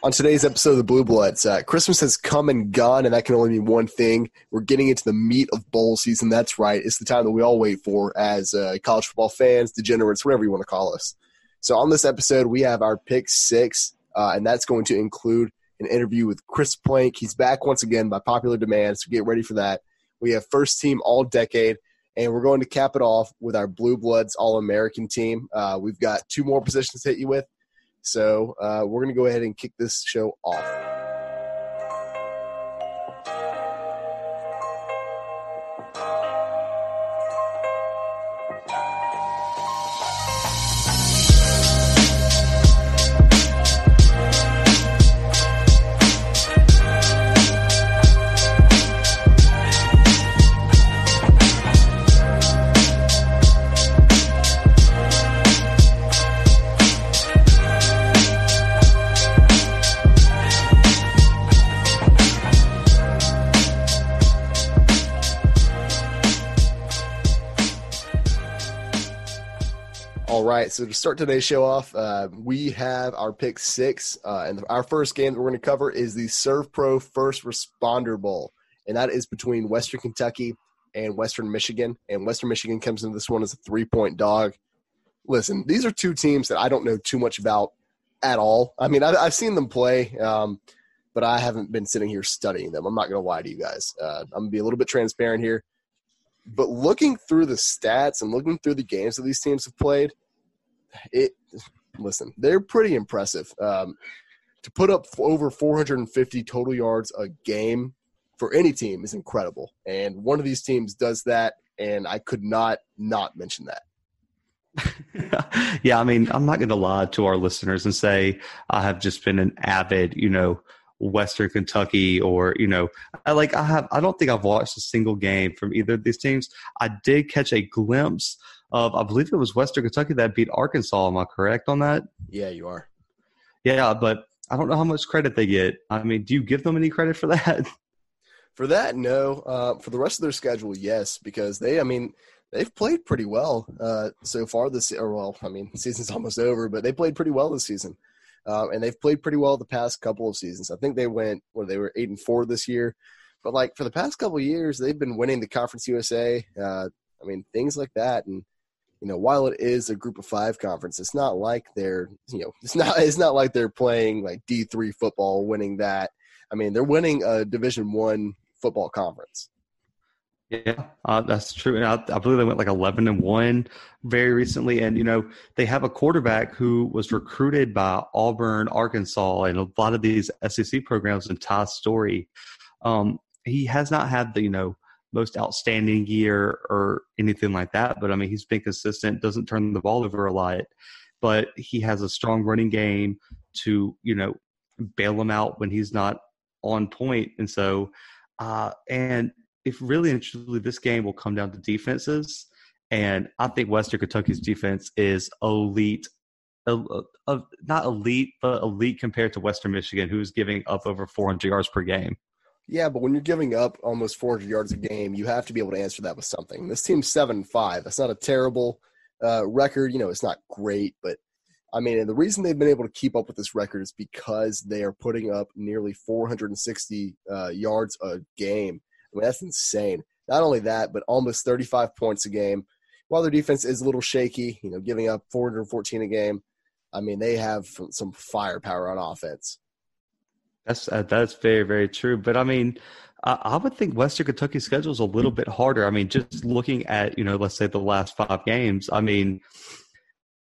On today's episode of the Bluebloods, uh, Christmas has come and gone, and that can only mean one thing. We're getting into the meat of bowl season. That's right. It's the time that we all wait for as uh, college football fans, degenerates, whatever you want to call us. So, on this episode, we have our pick six, uh, and that's going to include an interview with Chris Plank. He's back once again by popular demand, so get ready for that. We have first team all decade, and we're going to cap it off with our Bluebloods All American team. Uh, we've got two more positions to hit you with. So uh, we're going to go ahead and kick this show off. So to start today's show off, uh, we have our pick six, uh, and our first game that we're going to cover is the SERVPRO First Responder Bowl, and that is between Western Kentucky and Western Michigan. And Western Michigan comes into this one as a three-point dog. Listen, these are two teams that I don't know too much about at all. I mean, I, have seen them play, um, but I haven't been sitting here studying them. I'm not going to lie to you guys. Uh, I'm going to be a little bit transparent here. But looking through the stats and looking through the games that these teams have played – it listen, they're pretty impressive. Um, to put up over 450 total yards a game for any team is incredible, and one of these teams does that, and I could not not mention that. yeah, I mean, I'm not going to lie to our listeners and say I have just been an avid, you know, Western Kentucky or you know, I like I have. I don't think I've watched a single game from either of these teams. I did catch a glimpse of I believe it was Western Kentucky that beat Arkansas. Am I correct on that? Yeah, you are. Yeah, but I don't know how much credit they get. I mean, do you give them any credit for that? For that, no. Uh, for the rest of their schedule, yes, because they, I mean, they've played pretty well uh, so far this. Or well, I mean, season's almost over, but they played pretty well this season, uh, and they've played pretty well the past couple of seasons. I think they went, well, they were eight and four this year, but like for the past couple of years, they've been winning the Conference USA. Uh, I mean, things like that, and you know, while it is a group of five conference, it's not like they're, you know, it's not, it's not like they're playing like D three football, winning that. I mean, they're winning a Division one football conference. Yeah, uh, that's true. And I, I, believe they went like eleven and one very recently. And you know, they have a quarterback who was recruited by Auburn, Arkansas, and a lot of these SEC programs. And Ty Storey, um, he has not had the you know most outstanding year or anything like that. But I mean, he's been consistent, doesn't turn the ball over a lot, but he has a strong running game to, you know, bail him out when he's not on point. And so, uh, and if really and truly this game will come down to defenses. And I think Western Kentucky's defense is elite of not elite, but elite compared to Western Michigan, who's giving up over 400 yards per game. Yeah, but when you're giving up almost 400 yards a game, you have to be able to answer that with something. This team's seven five. That's not a terrible uh, record. You know, it's not great, but I mean, and the reason they've been able to keep up with this record is because they are putting up nearly 460 uh, yards a game. I mean, that's insane. Not only that, but almost 35 points a game. While their defense is a little shaky, you know, giving up 414 a game, I mean, they have some firepower on offense. That's uh, that's very very true. But I mean, I would think Western Kentucky's schedule is a little bit harder. I mean, just looking at you know, let's say the last five games. I mean,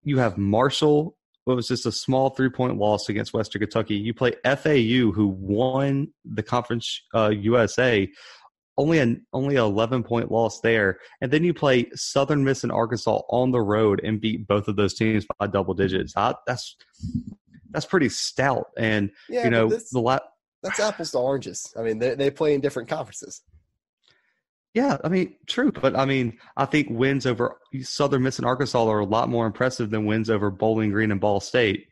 you have Marshall. What was just a small three point loss against Western Kentucky? You play FAU, who won the Conference uh, USA, only an only eleven point loss there, and then you play Southern Miss and Arkansas on the road and beat both of those teams by double digits. I, that's that's pretty stout. And yeah, you know, this, the la- that's apples to oranges. I mean, they they play in different conferences. Yeah, I mean, true, but I mean, I think wins over Southern Miss and Arkansas are a lot more impressive than wins over Bowling Green and Ball State.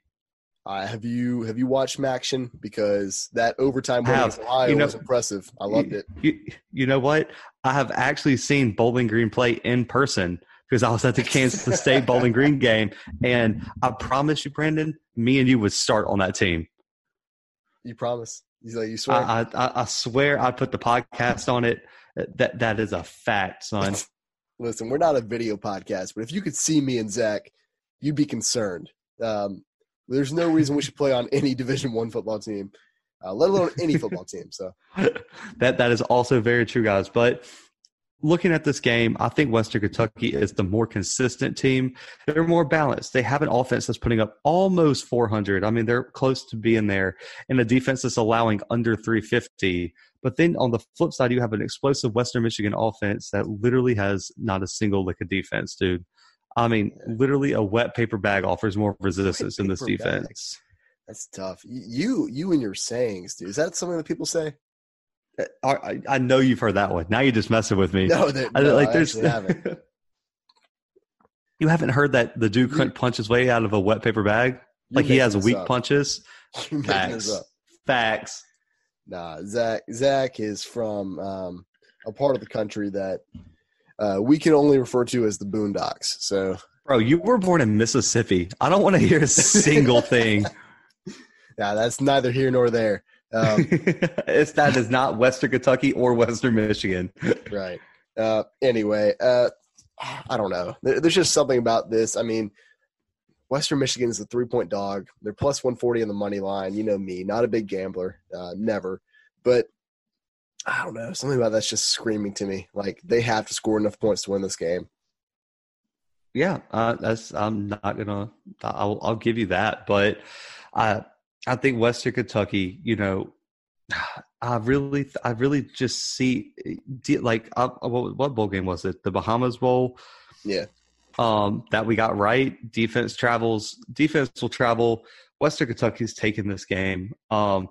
Uh, have you have you watched MACtion? Because that overtime win against Ohio you know, was impressive. I loved you, it. You, you know what? I have actually seen Bowling Green play in person because I was at the Kansas State Bowling Green game, and I promise you, Brandon, me and you would start on that team. You promise? He's like, you swear? I, I, I swear I put the podcast on it. That that is a fact, son. Listen, we're not a video podcast, but if you could see me and Zach, you'd be concerned. Um, there's no reason we should play on any Division One football team, uh, let alone any football team. So that that is also very true, guys. But looking at this game, I think Western Kentucky is the more consistent team. They're more balanced. They have an offense that's putting up almost 400. I mean, they're close to being there, and a defense that's allowing under 350. But then on the flip side, you have an explosive Western Michigan offense that literally has not a single lick of defense, dude. I mean, literally a wet paper bag offers more resistance in this defense. Bags. That's tough. You, you and your sayings, dude. Is that something that people say? Uh, I, I know you've heard that one. Now you're just messing with me. No, that, no like there's. Haven't. you haven't heard that the dude couldn't punch his way out of a wet paper bag. Like he has weak up. punches. Facts. Facts. Nah, Zach. Zach is from um, a part of the country that uh, we can only refer to as the Boondocks. So, bro, you were born in Mississippi. I don't want to hear a single thing. Yeah, that's neither here nor there. Um, it's that is not Western Kentucky or Western Michigan. right. Uh, anyway, uh, I don't know. There's just something about this. I mean, Western Michigan is a three point dog. They're plus 140 on the money line. You know me, not a big gambler, uh, never. But I don't know. Something about that's just screaming to me. Like they have to score enough points to win this game. Yeah, uh, that's. I'm not gonna. I'll, I'll give you that, but I I think Western Kentucky, you know, I really, I really just see like uh, what, what bowl game was it? The Bahamas Bowl. Yeah. Um, that we got right. Defense travels. Defense will travel. Western Kentucky's taking this game. Um,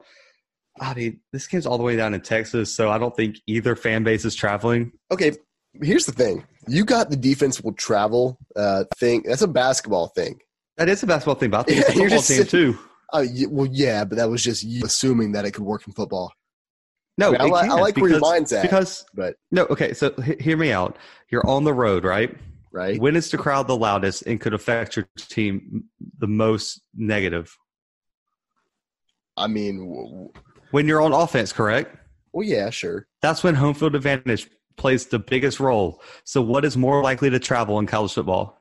I mean, this game's all the way down in Texas, so I don't think either fan base is traveling. Okay, here's the thing: you got the defense will travel uh, thing. That's a basketball thing. That is a basketball thing, but I think yeah, it's a football team too. Uh, well, yeah, but that was just you assuming that it could work in football. No, I, mean, I, I like because, where your mind's at. Because, but no, okay. So h- hear me out. You're on the road, right? Right. When is the crowd the loudest and could affect your team the most negative? I mean, w- when you're on offense, correct? Well, yeah, sure. That's when home field advantage plays the biggest role. So, what is more likely to travel in college football?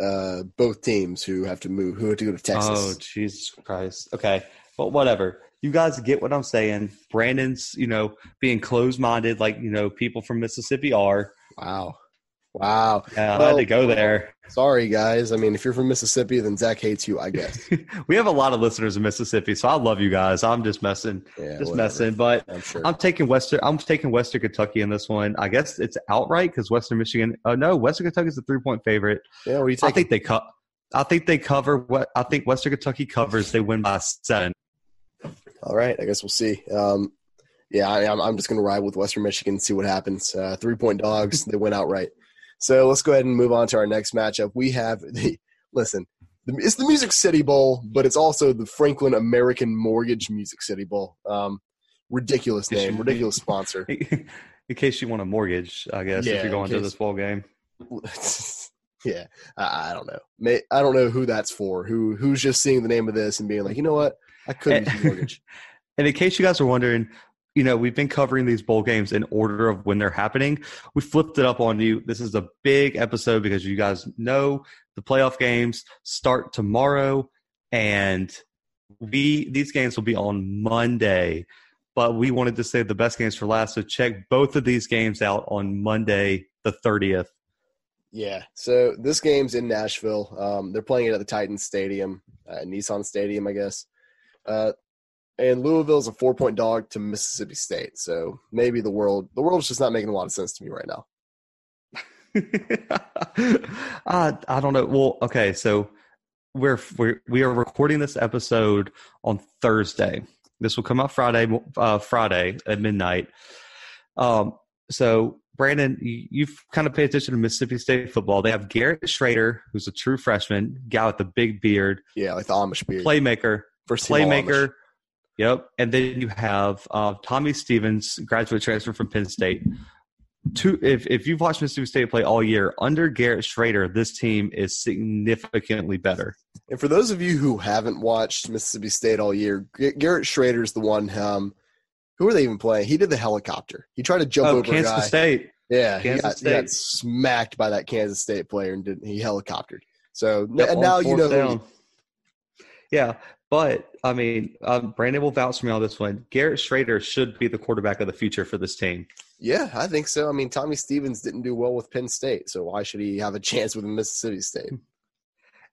Uh, both teams who have to move, who have to go to Texas. Oh, Jesus Christ. Okay. But whatever. You guys get what I'm saying. Brandon's, you know, being closed minded like, you know, people from Mississippi are. Wow. Wow. Yeah, well, I had to go there. Sorry, guys. I mean, if you're from Mississippi, then Zach hates you, I guess. we have a lot of listeners in Mississippi, so I love you guys. I'm just messing, yeah, just whatever. messing. But I'm, sure. I'm, taking Western. I'm taking Western Kentucky in this one. I guess it's outright because Western Michigan. Oh no, Western Kentucky is a three point favorite. Yeah, what are you taking? I think they cut. I think they cover. What I think Western Kentucky covers. They win by seven. All right, I guess we'll see. Um, yeah, I, am just going to ride with Western Michigan, see what happens. Uh, three point dogs, they win outright. So let's go ahead and move on to our next matchup. We have the listen. It's the Music City Bowl, but it's also the Franklin American Mortgage Music City Bowl. Um, ridiculous name, ridiculous sponsor. In case you want a mortgage, I guess yeah, if you're going to this ball game. yeah, I, I, don't know. May, I don't know who that's for. Who who's just seeing the name of this and being like, you know what, I could use a mortgage. And in case you guys are wondering, you know, we've been covering these bowl games in order of when they're happening. We flipped it up on you. This is a big episode because you guys know the playoff games start tomorrow and we these games will be on Monday. But we wanted to save the best games for last, so check both of these games out on Monday, the 30th. Yeah, so this game's in Nashville. Um, they're playing it at the Titans Stadium, uh, Nissan Stadium, I guess. Uh, and Louisville's a four point dog to Mississippi State. So maybe the world the world's just not making a lot of sense to me right now. uh, I don't know. Well, okay, so we're, we're we are recording this episode on Thursday. This will come out Friday uh, Friday at midnight. Um, so Brandon, you, you've kind of paid attention to Mississippi State football. They have Garrett Shrader, who's a true freshman, guy with the big beard. Yeah, like the Amish beard. Playmaker. First playmaker. Yep. And then you have uh, Tommy Stevens, graduate transfer from Penn State. two if if you've watched Mississippi State play all year under Garrett Shrader, this team is significantly better. And for those of you who haven't watched Mississippi State all year, Garrett Shrader's the one. Um, who are they even playing? He did the helicopter. He tried to jump oh, over Kansas guy. State. Yeah, Kansas he, got, State. he got smacked by that Kansas State player and did, he helicoptered. So Yep, and now you know. down. Yeah, but I mean, um, Brandon will vouch for me on this one. Garrett Shrader should be the quarterback of the future for this team. Yeah, I think so. I mean, Tommy Stevens didn't do well with Penn State, so why should he have a chance with Mississippi State?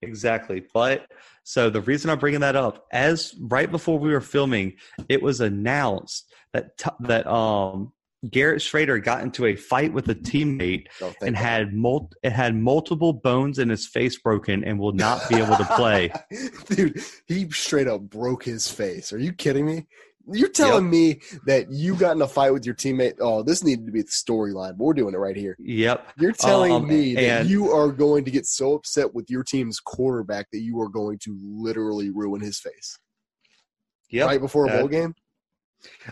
Exactly. But so the reason I'm bringing that up, as right before we were filming, it was announced that that um Garrett Shrader got into a fight with a teammate Oh, and God. had mul- it had multiple bones in his face broken and will not be able to play. Dude, he straight up broke his face. Are you kidding me? You're telling me that you got in a fight with your teammate. Oh, this needed to be the storyline, we're doing it right here. Yep. You're telling Um, me that you are going to get so upset with your team's quarterback that you are going to literally ruin his face Yep. right before a Uh, bowl game?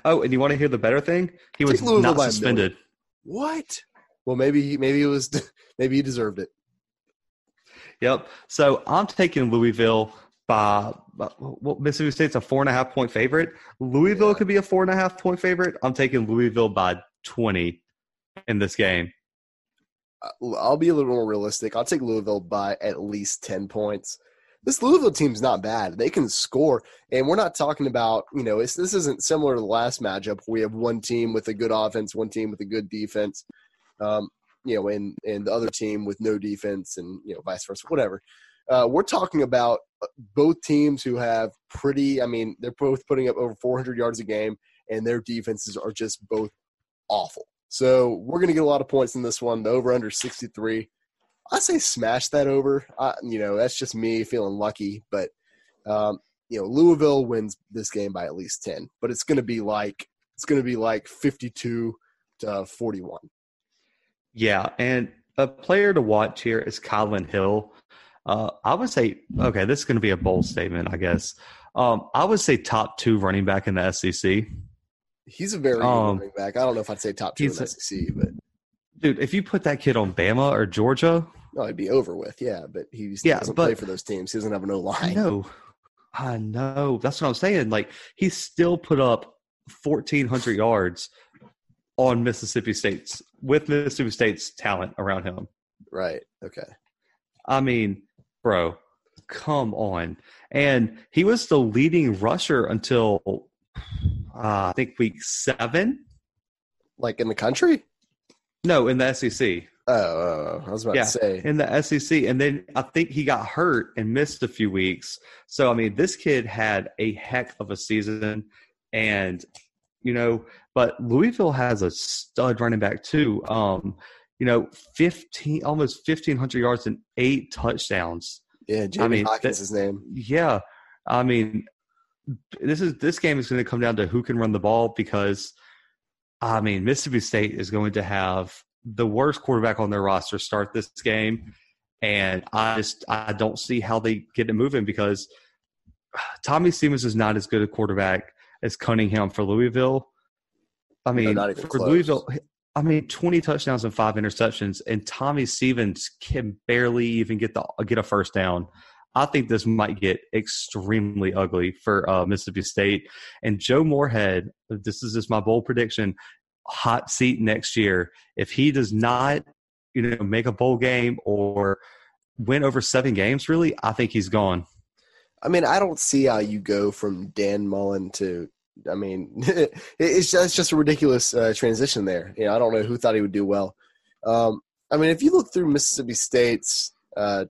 Oh, and you want to hear the better thing? He was not suspended. What? Well, maybe maybe it was maybe he deserved it. Yep. So I'm taking Louisville by by- well, Mississippi State's a four and a half point favorite. Louisville Yeah. could be a four and a half point favorite. I'm taking Louisville by 20 in this game. Uh, I'll be a little more realistic. I'll take Louisville by at least 10 points. This Louisville team's not bad. They can score. And we're not talking about, you know, this isn't similar to the last matchup. We have one team with a good offense, one team with a good defense, um, you know, and, and the other team with no defense and, you know, vice versa, whatever. Uh, we're talking about uh, both teams who have pretty, I mean, they're both putting up over 400 yards a game, and their defenses are just both awful. So we're going to get a lot of points in this one. The over under 63. I say smash that over. I, you know, that's just me feeling lucky, but um, you know, Louisville wins this game by at least 10, but it's going to be like it's going to be like 52 to 41. Yeah. And a player to watch here is Kylin Hill. Uh, I would say, okay, this is going to be a bold statement, I guess. Um, I would say top two running back in the SEC. He's a very good Um, running back. I don't know if I'd say top two in the a- SEC, but Dude, if you put that kid on Bama or Georgia, no, it'd be over with. Yeah, but he Yeah, doesn't but- play for those teams. He doesn't have no I line. know. I know. That's what I'm saying. Like he still put up 1,400 yards on Mississippi State's with Mississippi State's talent around him. Right. Okay. I mean, bro, come on. And he was the leading rusher until uh, I think week seven. Like in the country? No, in the SEC. Oh, oh, oh, I was about Yeah, to say. in the SEC, and then I think he got hurt and missed a few weeks. So I mean, this kid had a heck of a season, and you know, but Louisville has a stud running back too. Um, you know, fifteen, almost fifteen hundred yards and eight touchdowns. Yeah, Jamie mean, Hawkins' that- his name. Yeah, I mean, this is this game is going to come down to who can run the ball because, I mean, Mississippi State is going to have the worst quarterback on their roster start this game, and I just I don't see how they get it moving because Tommy Stevens is not as good a quarterback as Cunningham for Louisville. I mean, not for close. Louisville, I mean, twenty touchdowns and five interceptions, and Tommy Stevens can barely even get the get a first down. I think this might get extremely ugly for uh, Mississippi State and Joe Moorhead. This is just my bold prediction: hot seat next year. If he does not, you know, make a bowl game or win over seven games, really, I think he's gone. I mean, I don't see how you go from Dan Mullen to. I mean, it's just, it's just a ridiculous uh, transition there. You know, I don't know who thought he would do well. Um, I mean, if you look through Mississippi State's, uh,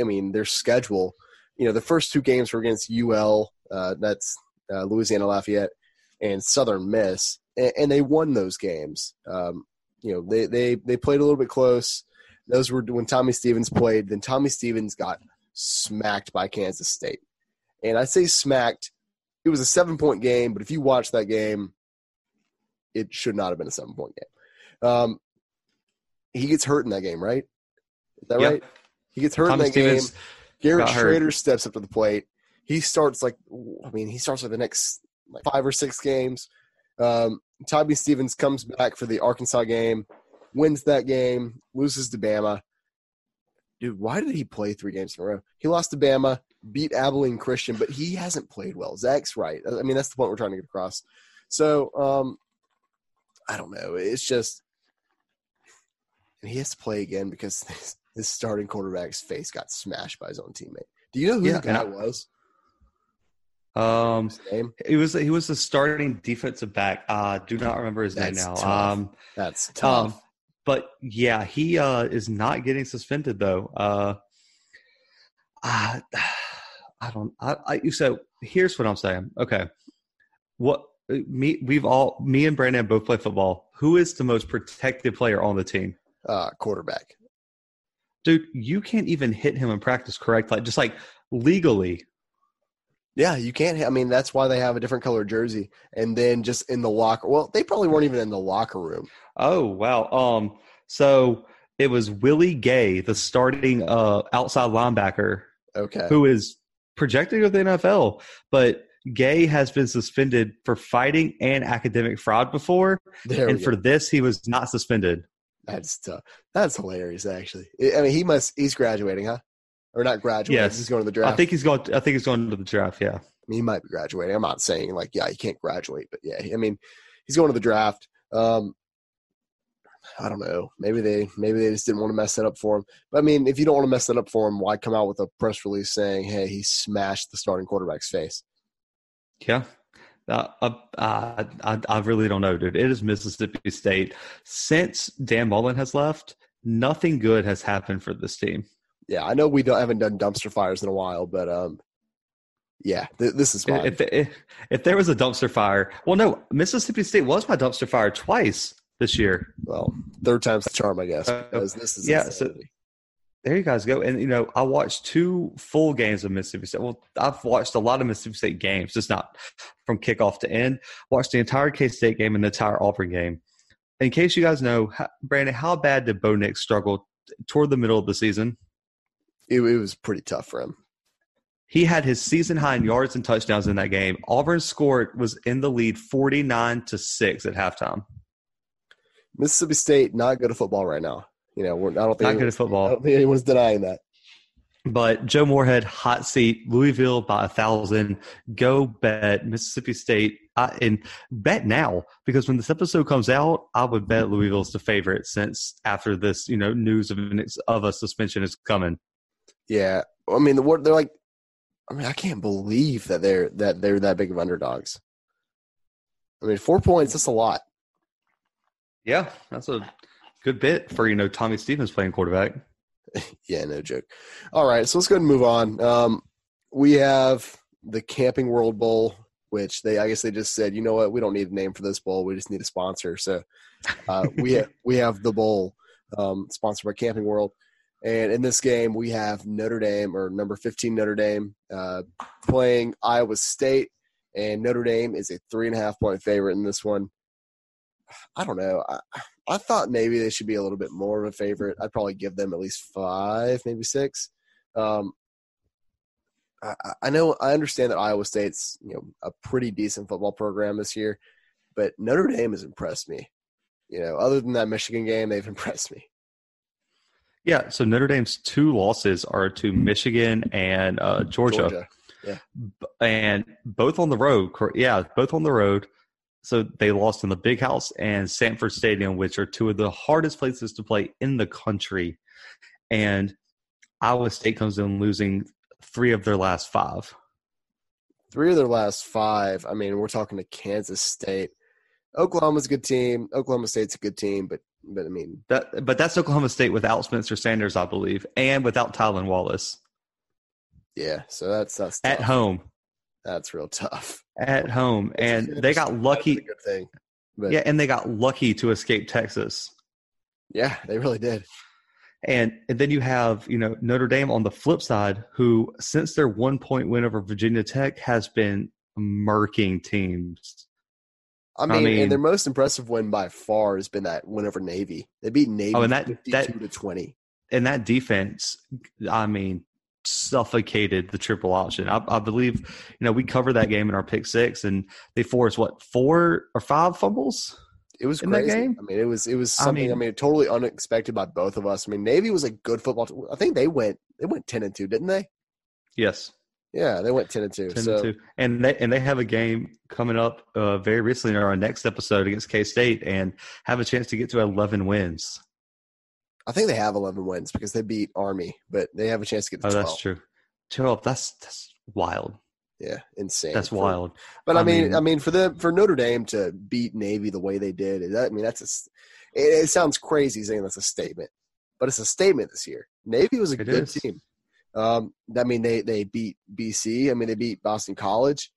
I mean, their schedule. You know, the first two games were against UL. Uh, that's uh, Louisiana Lafayette and Southern Miss, and, and they won those games. Um, you know, they they they played a little bit close. Those were when Tommy Stevens played. Then Tommy Stevens got smacked by Kansas State. And I say smacked. It was a seven point game, but if you watch that game, it should not have been a seven point game. Um, he gets hurt in that game, right? Is that Yep. right? He gets hurt in that game. Stevens, Garrett got hurt. Shrader steps up to the plate. He starts like, I mean, he starts like the next like five or six games. Um, Tommy Stevens comes back for the Arkansas game. wins that game, loses to Bama. Dude, why did he play three games in a row? He lost to Bama, beat Abilene Christian, but he hasn't played well. Zach's right. I mean, that's the point we're trying to get across. So, um, I don't know. It's just, and he has to play again because his, starting quarterback's face got smashed by his own teammate. Do you know who Yeah, the guy I- was? Um, name? he was he was the starting defensive back. I do not remember his name now. tough. Um, That's tough. Um, but yeah, he uh, is not getting suspended though. Uh, I, I don't. I, I so here's what I'm saying. Okay, what me we've all me and Brandon both play football. Who is the most protected player on the team? uh, quarterback. Dude, you can't even hit him in practice correct, like just like legally. Yeah, you can't. I mean, that's why they have a different color jersey. And then just in the locker, well, they probably weren't even in the locker room. Oh wow. Um. So it was Willie Gay, the starting uh outside linebacker, Okay. who is projected to the NFL, but Gay has been suspended for fighting and academic fraud before, and for this he was not suspended. That's tough. That's hilarious, actually. I mean, he must. He's graduating, huh? Or not graduating? Yes. he's going to the draft. I think he's going. I think he's going to the draft. Yeah. I mean, he might be graduating. I'm not saying like, yeah, he can't graduate, but yeah, I mean, he's going to the draft. Um, I don't know. Maybe they maybe they just didn't want to mess that up for him. But I mean, if you don't want to mess that up for him, why come out with a press release saying, "Hey, he smashed the starting quarterback's face"? Yeah. Uh, uh, uh, I, I really don't know, dude. It is Mississippi State. Since Dan Mullen has left, nothing good has happened for this team. Yeah, I know we don't haven't done dumpster fires in a while, but um, yeah, th- this is fine. If, if if there was a dumpster fire, well, no, Mississippi State was my dumpster fire twice this year. well, third time's the charm, I guess. Uh, this is yeah, so- insanity. There you guys go. And you know, I watched two full games of Mississippi State. Well, I've watched a lot of Mississippi State games, just not from kickoff to end. Watched the entire K State game and the entire Auburn game. In case you guys know, Brandon, how bad did Bo Nix struggle toward the middle of the season? it, it was pretty tough for him. He had his season high in yards and touchdowns in that game. Auburn scored was in the lead forty nine to six at halftime. Mississippi State not good at football right now. You know, we're, I don't think Not good at football. I don't think anyone's denying that. But Joe Moorhead, hot seat, Louisville by a thousand. Go bet Mississippi State. I, and bet now because when this episode comes out, I would bet Louisville's the favorite since after this, you know, news of an, of a suspension is coming. Yeah, I mean, the what they're like. I mean, I can't believe that they're that they're that big of underdogs. I mean, four points. That's a lot. Yeah, that's a good bit for you know Tommy Stevens playing quarterback. Yeah, no joke. All right, so let's go ahead and move on. Um, we have the Camping World Bowl, which they I guess they just said, you know what, we don't need a name for this bowl. We just need a sponsor. So uh, we have, we have the bowl um, sponsored by Camping World. And in this game, we have Notre Dame or number 15 Notre Dame uh, playing Iowa State, and Notre Dame is a three and a half point favorite in this one. I don't know. I, I thought maybe they should be a little bit more of a favorite. I'd probably give them at least five, maybe six. Um, I, I- know I understand that Iowa State's you know a pretty decent football program this year, but Notre Dame has impressed me. You know, other than that Michigan game, they've impressed me. Yeah, so Notre Dame's two losses are to Michigan and uh, Georgia. Georgia. and both on the road. Yeah, both on the road. So they lost in the Big House and Sanford Stadium, which are two of the hardest places to play in the country. And Iowa State comes in losing three of their last five. Three of their last five. I mean, we're talking to Kansas State. Oklahoma's a good team. Oklahoma State's a good team, but but I mean, That, but that's Oklahoma State without Spencer Sanders, I believe, and without Tylan Wallace yeah. So that's that's at home. That's real tough. At home, and they got That's lucky. a good thing. But Yeah, and they got lucky to escape Texas. yeah, they really did. And, and then you have, you know, Notre Dame on the flip side, who since their one point win over Virginia Tech has been murking teams. I mean, mean- and their most impressive win by far has been that win over Navy. They beat Navy Oh, and that- fifty-two that- to twenty. And that defense, I mean, suffocated the triple option. I, I believe, you know, we covered that game in our pick six, and they forced what four or five fumbles. it was in that crazy. game? I mean, it was it was something. I mean, mean- totally unexpected by both of us. I mean, Navy was a good football. Team. I think they went they went ten and two, didn't they? Yes, Yeah, they went ten and two. 10 so and two. And they and they have a game coming up uh, very recently in our next episode against K State, and have a chance to get to eleven wins. I think they have eleven wins because they beat Army, but they have a chance to get to Oh, twelve. that's true. Twelve. That's that's wild. Yeah, insane. That's For- wild. But I, I mean, mean- I mean, for the for Notre Dame to beat Navy the way they did, I mean, that's a. It, it sounds crazy saying that's a statement, but it's a statement this year. Navy was a It good is. team. Um, I mean, they they beat BC. I mean, they beat Boston College,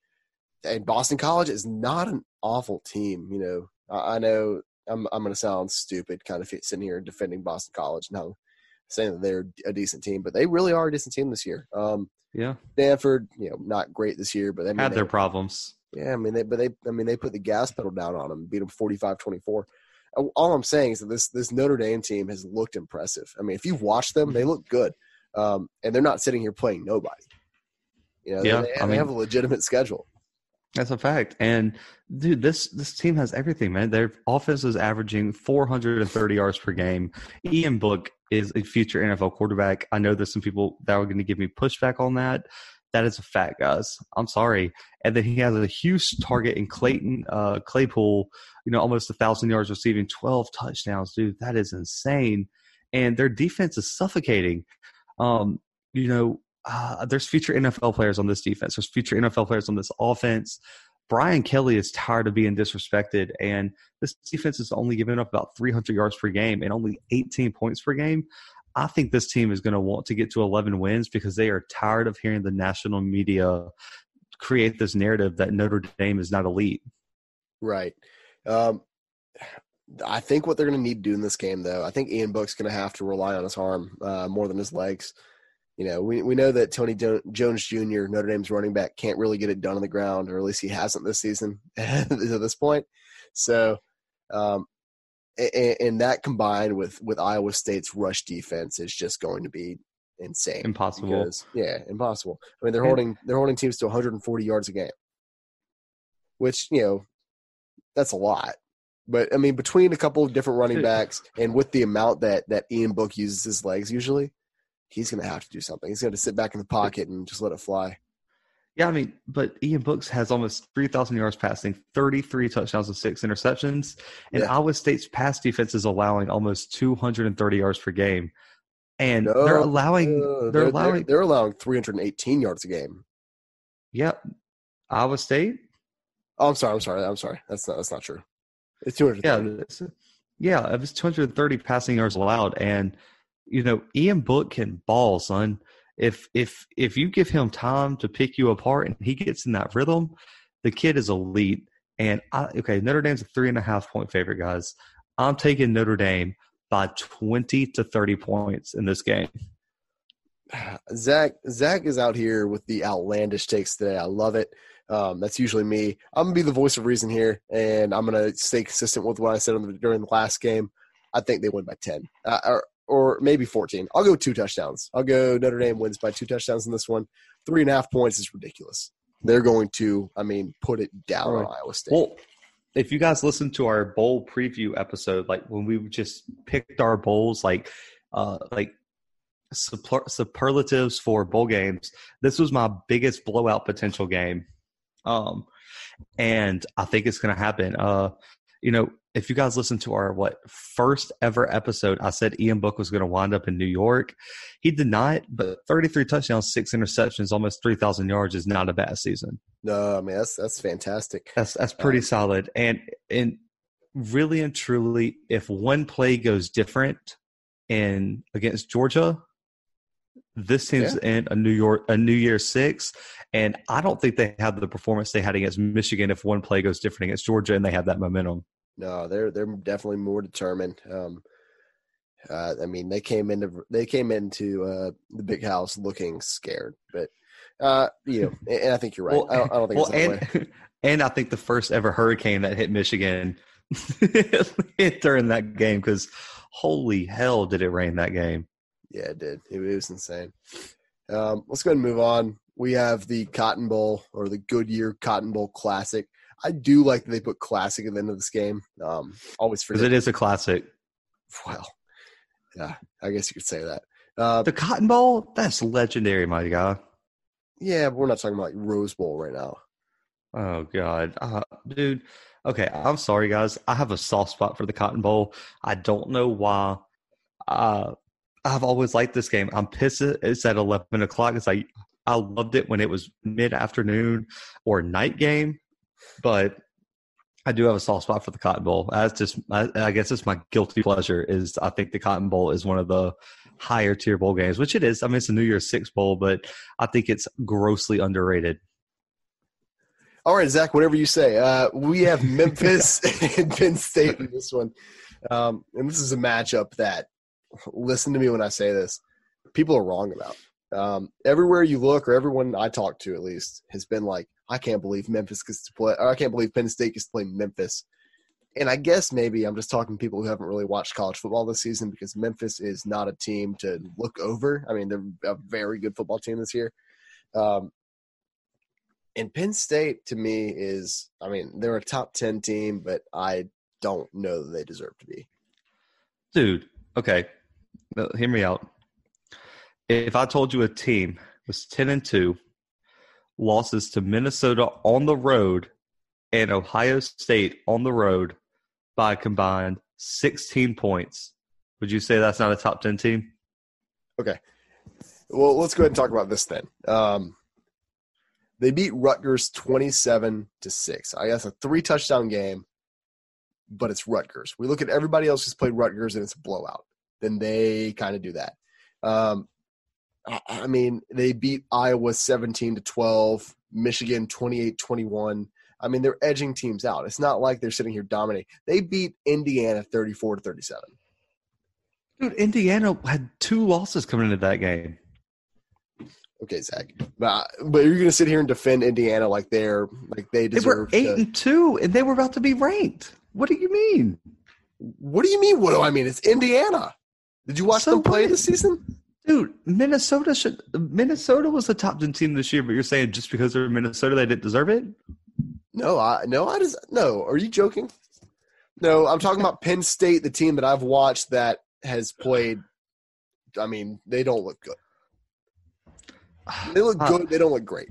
and Boston College is not an awful team. You know, I, I know I'm I'm going to sound stupid, kind of sitting here defending Boston College now, saying that they're a decent team, but they really are a decent team this year. Um, Yeah, Stanford, you know, not great this year, but I mean, had they- their problems. yeah, I mean, they, but they, I mean, they put the gas pedal down on them, beat them 45-24. Uh, All I'm saying is that this this Notre Dame team has looked impressive. I mean, if you've watched them, they look good, um, and they're not sitting here playing nobody. You know, Yeah, they, I they mean- have a legitimate schedule. That's a fact. And dude, this this team has everything, man. Their offense is averaging 430 yards per game. Ian Book is a future NFL quarterback. I know there's some people that are going to give me pushback on that. That is a fact, guys. I'm sorry. And then he has a huge target in Clayton uh, Claypool. You know, almost a thousand yards receiving, 12 touchdowns, dude. That is insane. And their defense is suffocating. Um, you know, uh, there's future NFL players on this defense. There's future NFL players on this offense. Brian Kelly is tired of being disrespected, and this defense is only giving up about 300 yards per game and only 18 points per game. I think this team is going to want to get to 11 wins because they are tired of hearing the national media create this narrative that Notre Dame is not elite. Right. Um, I think what they're going to need to do in this game, though, I think Ian Book's going to have to rely on his arm uh, more than his legs. You know, we we know that Tony jo- Jones Jr., Notre Dame's running back, can't really get it done on the ground, or at least he hasn't this season to this point. So, um, and, and that combined with with Iowa State's rush defense is just going to be insane. Impossible. Because, yeah, impossible. I mean, they're holding they're holding teams to 140 yards a game, which you know, that's a lot. But I mean, between a couple of different running backs and with the amount that that Ian Book uses his legs usually, he's going to have to do something. He's going to sit back in the pocket and just let it fly. Yeah, I mean, but Ian Books has almost 3,000 yards passing, 33 touchdowns and six interceptions. And Yeah. Iowa State's pass defense is allowing almost 230 yards per game. And No, they're allowing, Uh, they're, allowing, they're allowing 318 yards a game. yeah, Iowa State. Oh, I'm sorry. I'm sorry. I'm sorry. That's not that's not true. It's 230. Yeah, yeah, it was 230 passing yards allowed. And, you know, Ian Book can ball, son. If if if you give him time to pick you apart and he gets in that rhythm, the kid is elite. And I, okay, Notre Dame's a three and a half point favorite, guys. I'm taking Notre Dame by 20 to 30 points in this game. Zach Zach is out here with the outlandish takes today. I love it. Um, that's usually me. I'm gonna be the voice of reason here, and I'm gonna stay consistent with what I said the, during the last game. I think they win by ten, uh, or or maybe 14. I'll go two touchdowns. I'll go Notre Dame wins by two touchdowns in this one. Three and a half points is ridiculous. They're going to, I mean, put it down on Iowa State. Well, if you guys listen to our bowl preview episode, like when we just picked our bowls, like uh like super, superlatives for bowl games, this was my biggest blowout potential game. Um and I think it's gonna happen. Uh you know, if you guys listen to our what first ever episode, I said Ian Book was going to wind up in New York. He did not, but 33 touchdowns, six interceptions, almost 3,000 yards is not a bad season. no, I mean that's that's fantastic. That's that's pretty Um, solid. And and really and truly, if one play goes different in against Georgia, this team's in a New York a New Year six. And I don't think they have the performance they had against Michigan if one play goes different against Georgia and they have that momentum. No, they're they're definitely more determined. Um, uh, I mean, they came into they came into uh, the big house looking scared, but uh, you know, and, and I think you're right. I, don't, I don't think well, it's that way. and, and I think the first ever hurricane that hit Michigan hit during that game because holy hell did it rain that game. Yeah, it did. It, was insane. Um, let's go ahead and move on. we have the Cotton Bowl or the Goodyear Cotton Bowl Classic. I do like that they put classic at the end of this game. Um, always Because forget. it is a classic. Well, yeah, I guess you could say that. Uh, The Cotton Bowl, that's legendary, my guy. yeah, but we're not talking about like Rose Bowl right now. Oh God, uh, dude. Okay, I'm sorry, guys. I have a soft spot for the Cotton Bowl. I don't know why. Uh, I've always liked this game. I'm pissed it's at 11 o'clock. It's like I loved it when it was mid afternoon or night game, but I do have a soft spot for the Cotton Bowl. That's just, I, I guess, it's my guilty pleasure. Is I think the Cotton Bowl is one of the higher tier bowl games, which it is. I mean, it's a New Year's Six bowl, but I think it's grossly underrated. All right, Zach, whatever you say. Uh, we have Memphis and Penn State in this one. Um, and this is a matchup that, listen to me when I say this, people are wrong about. Um, everywhere you look, or everyone I talk to at least, has been like, I can't believe Memphis gets to play, or I can't believe Penn State gets to play Memphis. And I guess maybe I'm just talking to people who haven't really watched college football this season because Memphis is not a team to look over. I mean, they're a very good football team this year. Um, and Penn State to me is, I mean, they're a top 10 team, but I don't know that they deserve to be. Dude, okay. Hear me out. If I told you a team was 10 and 2, losses to Minnesota on the road and Ohio State on the road by combined 16 points, would you say that's not a top 10 team? Okay. Well, let's go ahead and talk about this then. Um, they beat Rutgers 27 to 6. I guess a three touchdown game, but it's Rutgers. We look at everybody else who's played Rutgers and it's a blowout. Then they kind of do that. Um, I, I mean, they beat Iowa 17 to 12, Michigan 28 21. I mean, they're edging teams out. It's not like they're sitting here dominating. They beat Indiana 34 to 37. Dude, Indiana had two losses coming into that game. Okay, Zach, but but you're gonna sit here and defend Indiana like they're like they They were deserve. 8 to, and 2 and they were about to be ranked. What do you mean? what do you mean? What do I mean? It's Indiana. Did you watch So them play what? this season? Dude, Minnesota should Minnesota was the top 10 team this year, but you're saying just because they're Minnesota they didn't deserve it? No, I no, I just no. Are you joking? No, I'm talking about Penn State, the team that I've watched that has played. I mean, they don't look good. They look Uh, good. They don't look great.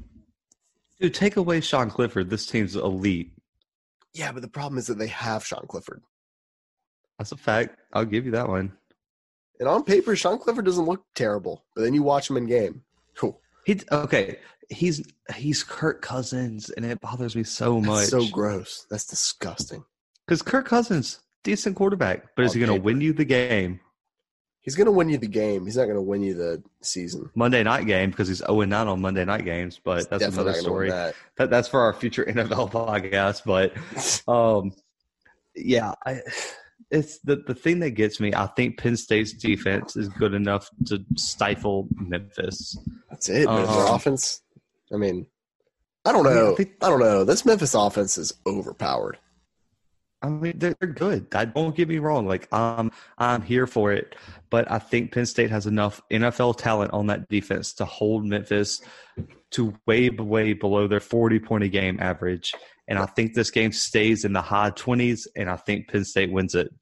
Dude, take away Sean Clifford. This team's elite. Yeah, but the problem is that they have Sean Clifford, That's a fact. I'll give you that one. And on paper, Sean Clifford doesn't look terrible. But then you watch him in game. Cool. He okay. He's he's Kirk Cousins, and it bothers me so much. That's so gross. That's disgusting. Because Kirk Cousins, decent quarterback, but is he going to win you the game He's going to win you the game. He's not going to win you the season. Monday night game because he's zero and nine on Monday night games? But He's that's another not gonna win story. that. That that's for our future NFL podcast. But um, yeah, I, it's the the thing that gets me. I think Penn State's defense is good enough to stifle Memphis. That's it. Um, offense. I mean, I don't I mean, I know. I, don't know. This Memphis offense is overpowered. I mean, they're, they're good. I, don't get me wrong. Like, I'm I'm here for it, but I think Penn State has enough NFL talent on that defense to hold Memphis to way way below their 40 point a game average. And I think this game stays in the high 20s, and I think Penn State wins it.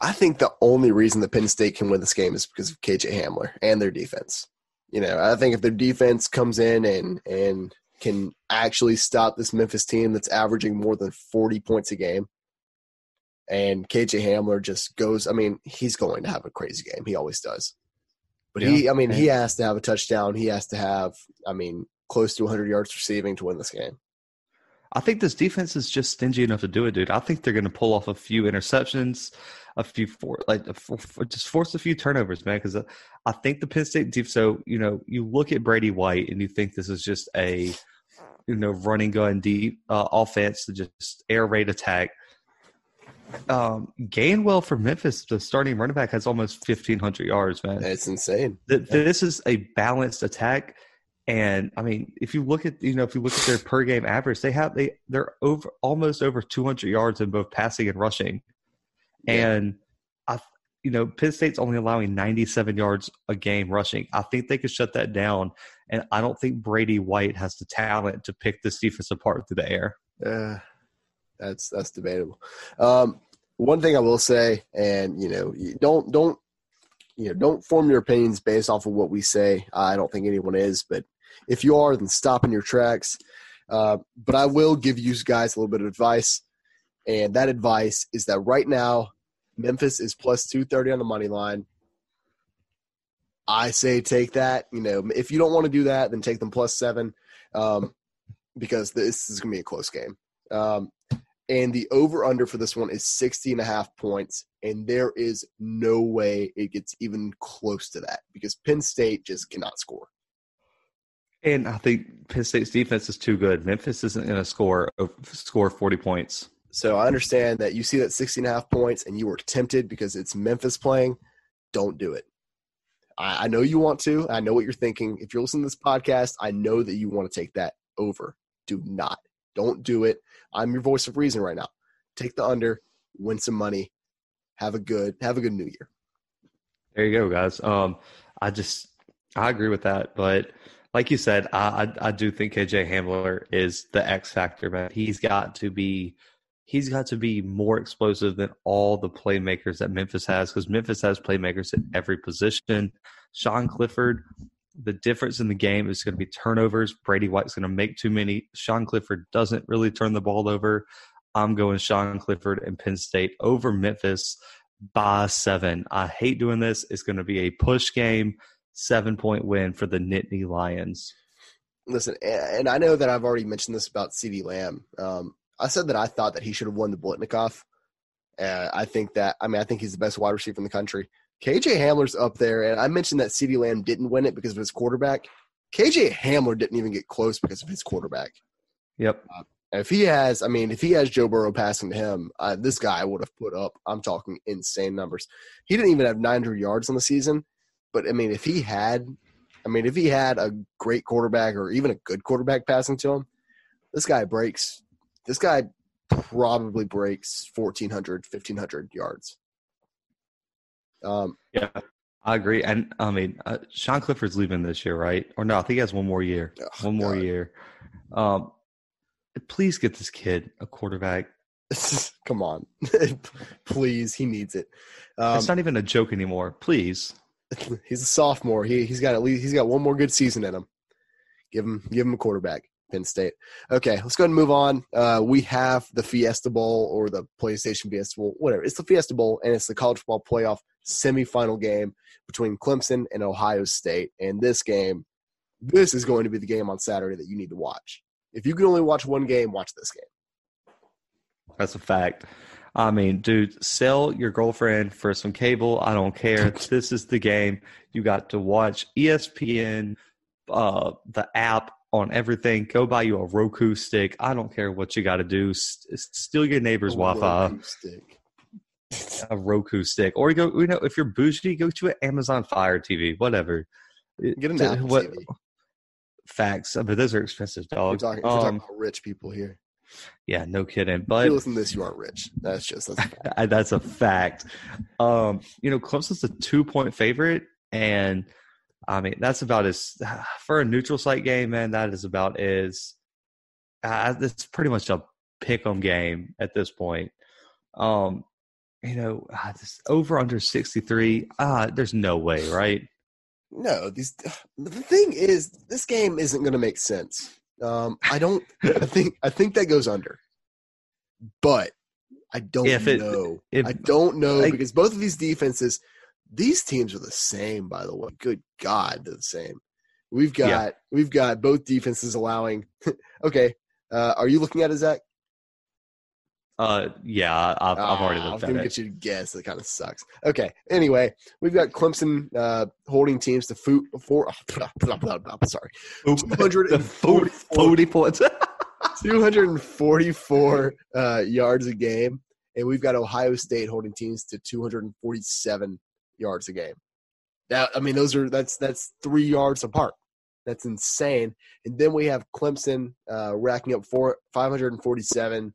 I think the only reason that Penn State can win this game is because of KJ Hamler and their defense. You know, I think if their defense comes in and and can actually stop this Memphis team that's averaging more than 40 points a game, and KJ Hamler just goes, I mean, he's going to have a crazy game. He always does. But he, I mean, he has to have a touchdown. He has to have, I mean, close to 100 yards receiving to win this game. I think this defense is just stingy enough to do it, dude. I think they're going to pull off a few interceptions, a few for like for, for- just force a few turnovers, man. Because I think the Penn State defense. So you know, you look at Brady White and you think this is just a you know running gun deep uh, offense to just air raid attack. Um, Gainwell for Memphis, the starting running back, has almost fifteen hundred yards, man. It's insane. Th- This is a balanced attack, and I mean, if you look at you know if you look at their per game average, they have they they're over almost over 200 yards in both passing and rushing, Yeah. and I you know, Penn State's only allowing 97 yards a game rushing. I think they could shut that down. And I don't think Brady White has the talent to pick this defense apart through the air. Uh, that's that's debatable. Um, one thing I will say, and you know, don't don't you know, don't form your opinions based off of what we say. I don't think anyone is, but if you are, then stop in your tracks. Uh, but I will give you guys a little bit of advice, and that advice is that right now Memphis is plus two thirty on the money line. I say take that. You know, if you don't want to do that, then take them plus seven, um, because this is going to be a close game. Um, and the over under for this one is 60 and a half points and there is no way it gets even close to that because penn state just cannot score and i think penn state's defense is too good memphis isn't going to score score 40 points so i understand that you see that 60 and a half points and you were tempted because it's memphis playing don't do it I, I know you want to i know what you're thinking if you're listening to this podcast i know that you want to take that over do not don't do it. I'm your voice of reason right now. Take the under, win some money, have a good have a good new year. There you go, guys. Um, I just I agree with that, but like you said, I, I, I do think KJ Hamler is the X factor, man. He's got to be he's got to be more explosive than all the playmakers that Memphis has because Memphis has playmakers at every position. Sean Clifford, the difference in the game is going to be turnovers. Brady White's going to make too many. Sean Clifford doesn't really turn the ball over. I'm going Sean Clifford and Penn State over Memphis by seven. I hate doing this. It's going to be a push game, seven point win for the Nittany Lions. Listen, and I know that I've already mentioned this about CeeDee Lamb. Um, I said that I thought that he should have won the Biletnikoff. Uh, I think that, I mean, I think he's the best wide receiver in the country. KJ Hamler's up there, and I mentioned that CeeDee Lamb didn't win it because of his quarterback. KJ Hamler didn't even get close because of his quarterback. Yep. Uh, if he has, I mean, if he has Joe Burrow passing to him, uh, this guy would have put up. I'm talking insane numbers. He didn't even have 900 yards on the season, but I mean, if he had, I mean, if he had a great quarterback or even a good quarterback passing to him, this guy breaks. This guy probably breaks 1,400, 1,500 yards. Um, yeah, I agree. And I mean, uh, Sean Clifford's leaving this year, right? Or no, I think he has one more year. Oh, one more God. year. Um, please get this kid a quarterback. Come on, please. He needs it. Um, it's not even a joke anymore. Please. He's a sophomore. He he's got at least he's got one more good season in him. Give him give him a quarterback. Penn State. Okay, let's go ahead and move on. Uh, we have the Fiesta Bowl or the PlayStation Fiesta Bowl, whatever. It's the Fiesta Bowl, and it's the college football playoff semifinal game between Clemson and Ohio State. And this game, this is going to be the game on Saturday that you need to watch. If you can only watch one game, watch this game. That's a fact. I mean, dude, sell your girlfriend for some cable. I don't care. this is the game. You got to watch ESPN, uh, the app on everything. Go buy you a Roku stick. I don't care what you got to do. steal your neighbor's a Wi-Fi. Stick. a Roku stick, or go. You know, if you're bougie, go to an Amazon Fire TV. Whatever. Get an Apple what, TV. Facts, but those are expensive, dog. We're talking, um, we're talking about rich people here. Yeah, no kidding. But if you listen to this, you aren't rich. That's just that's a fact. that's a fact. Um, you know, Clemson's a two point favorite, and I mean, that's about as for a neutral site game, man. That is about as uh, it's pretty much a pick 'em game at this point. Um, you know, uh, this over under sixty three. Uh, there's no way, right? No, these. The thing is, this game isn't going to make sense. Um, I don't. I think. I think that goes under, but I don't if it, know. If, I don't know because both of these defenses these teams are the same, by the way. Good God, they're the same. We've got yeah. we've got both defenses allowing. okay, uh, are you looking at it, Zach? Uh, yeah, I've, I've already looked at it. get you to guess. That kind of sucks. Okay. Anyway, we've got Clemson uh, holding teams to foot four. sorry, two hundred and forty points. 244 uh, yards a game, and we've got Ohio State holding teams to 247 yards a game. That I mean, those are that's that's three yards apart. That's insane. And then we have Clemson uh, racking up four 547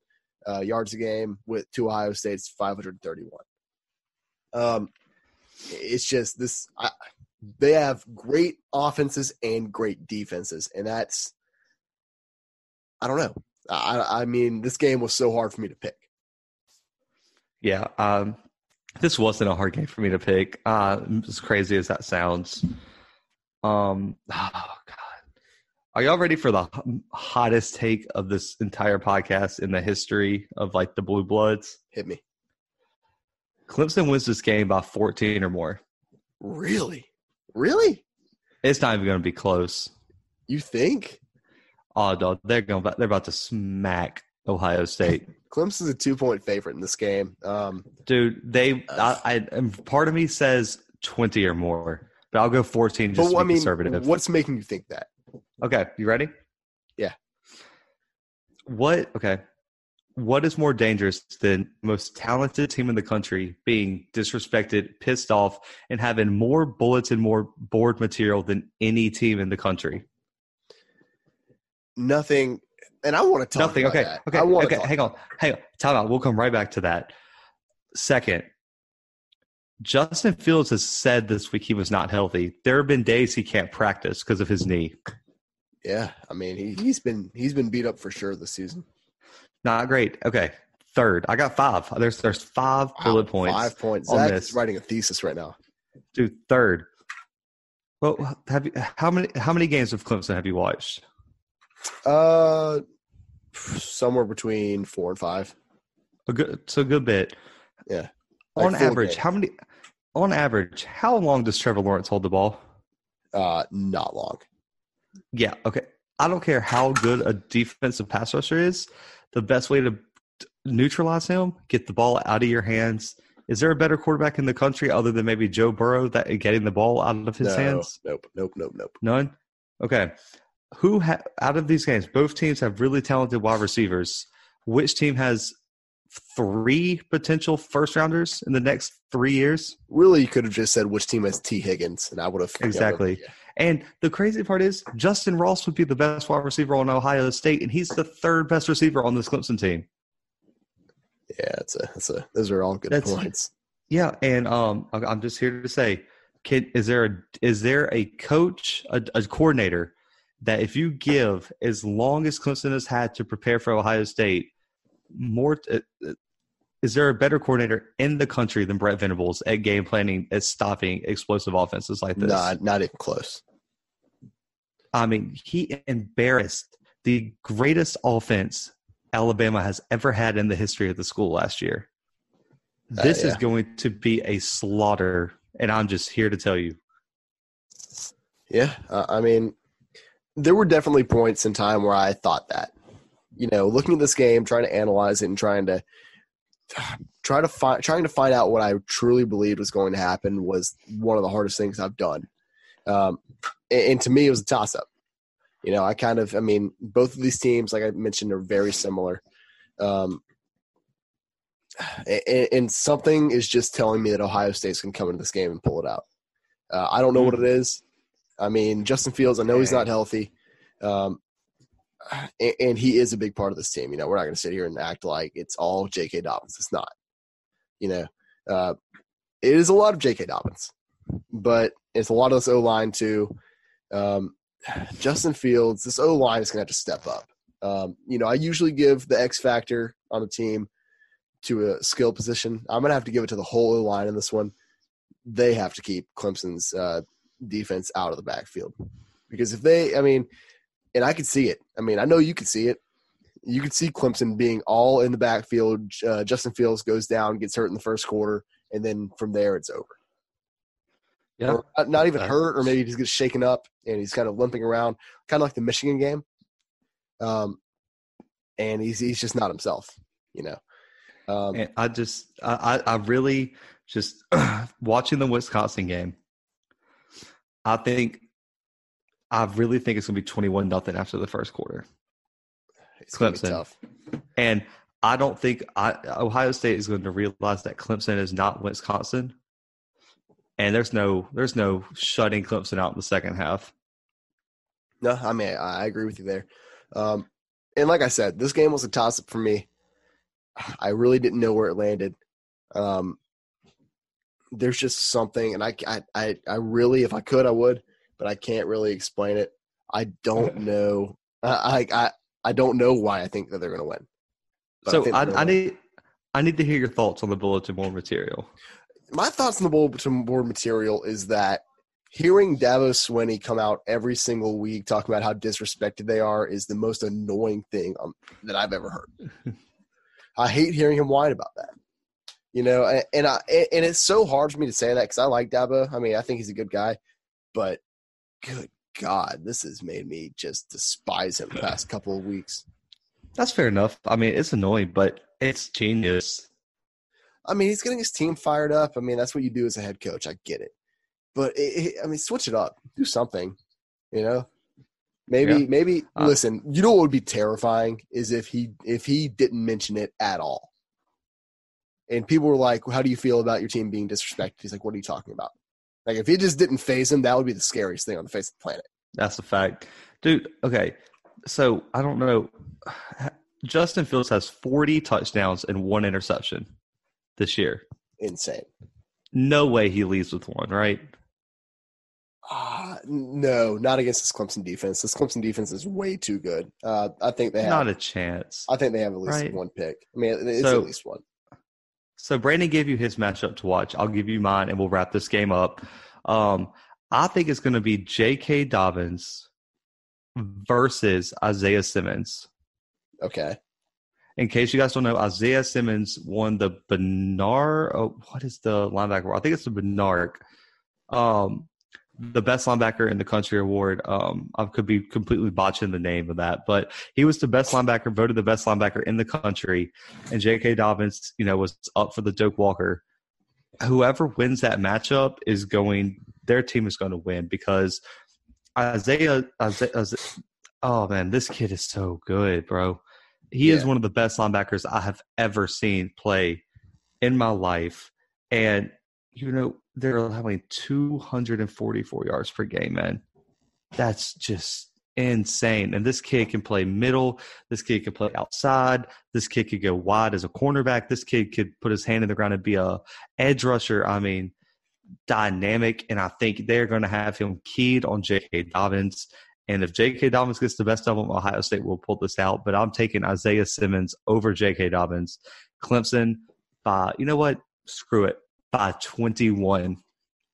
uh, yards a game with two Ohio State's 531. Um, it's just this. I, they have great offenses and great defenses, and that's I don't know. I, I mean, this game was so hard for me to pick. Yeah, um, this wasn't a hard game for me to pick. Uh, as crazy as that sounds. Um, oh God, are y'all ready for the hottest take of this entire podcast in the history of like the Bluebloods? Hit me. Clemson wins this game by 14 or more. Really? Really? It's not even going to be close. You think? Oh, dog, they're going. They're about to smack Ohio State. Clemson's a two point favorite in this game. Um, Dude, they. I, I part of me says 20 or more, but I'll go 14 just but, to be I mean, conservative. What's making you think that? Okay, you ready? Yeah. What? Okay. What is more dangerous than most talented team in the country being disrespected, pissed off, and having more bullets and more board material than any team in the country? Nothing. And I want to talk. Nothing. okay. That. Okay. Okay. Hang on. Hang on. Time out. We'll come right back to that. Second, Justin Fields has said this week he was not healthy. There have been days he can't practice because of his knee. Yeah, I mean he he's been he's been beat up for sure this season. Not great. Okay, third. I got five. There's there's five wow, bullet points. Five points. on Zach's writing a thesis right now. Dude, third. Well, have you how many how many games of Clemson have you watched? Uh, somewhere between four and five. A good, so a good bit. Yeah. Like on average, how many? On average, how long does Trevor Lawrence hold the ball? Uh, not long. Yeah. Okay. I don't care how good a defensive pass rusher is. The best way to neutralize him, get the ball out of your hands. Is there a better quarterback in the country other than maybe Joe Burrow that uh, getting the ball out of his no, hands? Nope. Nope. Nope. Nope. None. Okay. Who ha- out of these games? Both teams have really talented wide receivers. Which team has three potential first rounders in the next three years? Really, you could have just said which team has Tee Higgins, and I would have exactly. And the crazy part is Justyn Ross would be the best wide receiver on Ohio State, and he's the third best receiver on this Clemson team. Yeah, it's a, it's a. Those are all good That's, points. Yeah, and um, I'm just here to say, can, is there a is there a coach, a, a coordinator that if you give as long as Clemson has had to prepare for Ohio State, more uh, is there a better coordinator in the country than Brent Venables at game planning at stopping explosive offenses like this? Not, not even close. I mean, he embarrassed the greatest offense Alabama has ever had in the history of the school last year. Uh, this uh, yeah. is going to be a slaughter, and I'm just here to tell you. Yeah, uh, I mean, there were definitely points in time where I thought that. You know, looking at this game, trying to analyze it, and trying to try to find trying to find out what I truly believed was going to happen was one of the hardest things I've done. Um, and, and, to me, it was a toss up. You know, I kind of, I mean, both of these teams, like I mentioned, are very similar. Um, and, and, something is just telling me that Ohio State's can come into this game and pull it out. Uh, I don't know what it is. I mean, Justin Fields, I know he's not healthy. Um, and, and, he is a big part of this team. You know, we're not going to sit here and act like it's all J.K. Dobbins. It's not. You know, uh, it is a lot of J.K. Dobbins, but it's a lot of this O line too. Um, Justin Fields, this O line is going to have to step up. Um, you know, I usually give the X factor on a team to a skill position. I'm going to have to give it to the whole O line in this one. They have to keep Clemson's uh, defense out of the backfield because if they, I mean, and I could see it. I mean, I know you could see it. You could see Clemson being all in the backfield. Uh, Justin Fields goes down, gets hurt in the first quarter, and then from there it's over. Yeah, not, not, even hurt, or maybe he just gets shaken up and he's kind of limping around, kind of like the Michigan game. Um, and he's he's just not himself, you know. Um, and I just I I really just watching the Wisconsin game. I think I really think it's going to be 21 nothing after the first quarter. It's Clemson. tough. And I don't think I, Ohio State is going to realize that Clemson is not Wisconsin. And there's no there's no shutting Clemson out in the second half. No, I mean I agree with you there. Um, and like I said, this game was a toss up for me. I really didn't know where it landed. Um, there's just something, and I, I, I, I really, if I could, I would, but I can't really explain it. I don't know. I, I, I don't know why I think that they're going to win. So think I, I, need I need to hear your thoughts on the bulletin board material. my thoughts on the bulletin board material is that hearing Dabo Swinney come out every single week talking about how disrespected they are is the most annoying thing um, that I've ever heard. I hate hearing him whine about that. You know, and, and I and it's so hard for me to say that because I like Dabo. I mean, I think he's a good guy, but good God, this has made me just despise him the past couple of weeks. That's fair enough. I mean, it's annoying, but it's genius. I mean, he's getting his team fired up. I mean, that's what you do as a head coach. I get it, but it, it- I mean, switch it up, do something. You know, maybe Yeah. maybe Uh, listen. You know what would be terrifying is if he if he didn't mention it at all, and people were like, "How do you feel about your team being disrespected?" He's like, "What are you talking about?" Like if he just didn't phase him, that would be the scariest thing on the face of the planet. That's a fact, dude. Okay, so I don't know. Justin Fields has 40 touchdowns and one interception this year. Insane. No way he leaves with one, right? Ah, no, not against this Clemson defense. This Clemson defense is way too good. Uh, I think they have. Not a chance. I think they have at least Right. one pick. I mean, it's So- at least one. So Brandon gave you his matchup to watch. I'll give you mine, and we'll wrap this game up. Um, I think it's going to be J.K. Dobbins versus Isaiah Simmons. Okay. In case you guys don't know, Isaiah Simmons won the Bernard. Oh, what is the linebacker? I think it's the Bernard. Um, the best linebacker in the country award. Um, I could be completely botching the name of that, but he was the best linebacker, voted the best linebacker in the country. And J.K. Dobbins, you know, was up for the Doak Walker. Whoever wins that matchup is going. Their team is going to win because Isaiah, Isaiah, Isaiah oh man, this kid is so good, bro. He is one of the best linebackers I have ever seen play in my life. And, you know, they're allowing 244 yards per game, man. That's just insane. And this kid can play middle. This kid can play outside. This kid could go wide as a cornerback. This kid could put his hand in the ground and be a edge rusher. I mean, dynamic. And I think they're going to have him keyed on J.K. Dobbins. And if J.K. Dobbins gets the best of him, Ohio State will pull this out. But I'm taking Isaiah Simmons over J.K. Dobbins. Clemson by, you know what? Screw it. By 21.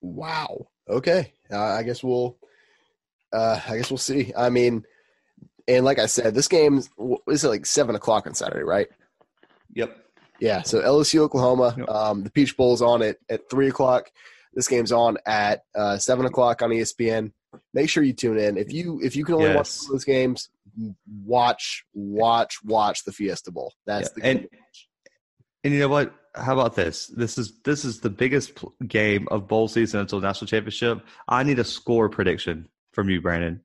Wow. Okay. Uh, I guess we'll. Uh, I guess we'll see. I mean, and like I said, this game is it like seven o'clock on Saturday, right? Yep. Yeah. So LSU Oklahoma. Yep. Um, the Peach Bowl's on at at three o'clock. This game's on at uh, seven o'clock on ESPN. Make sure you tune in. If you if you can only watch Yes. those games, watch watch watch the Fiesta Bowl. That's Yeah, the and- And you know what? How about this? This is this is the biggest pl- game of bowl season until national championship. I need a score prediction from you, Brandon.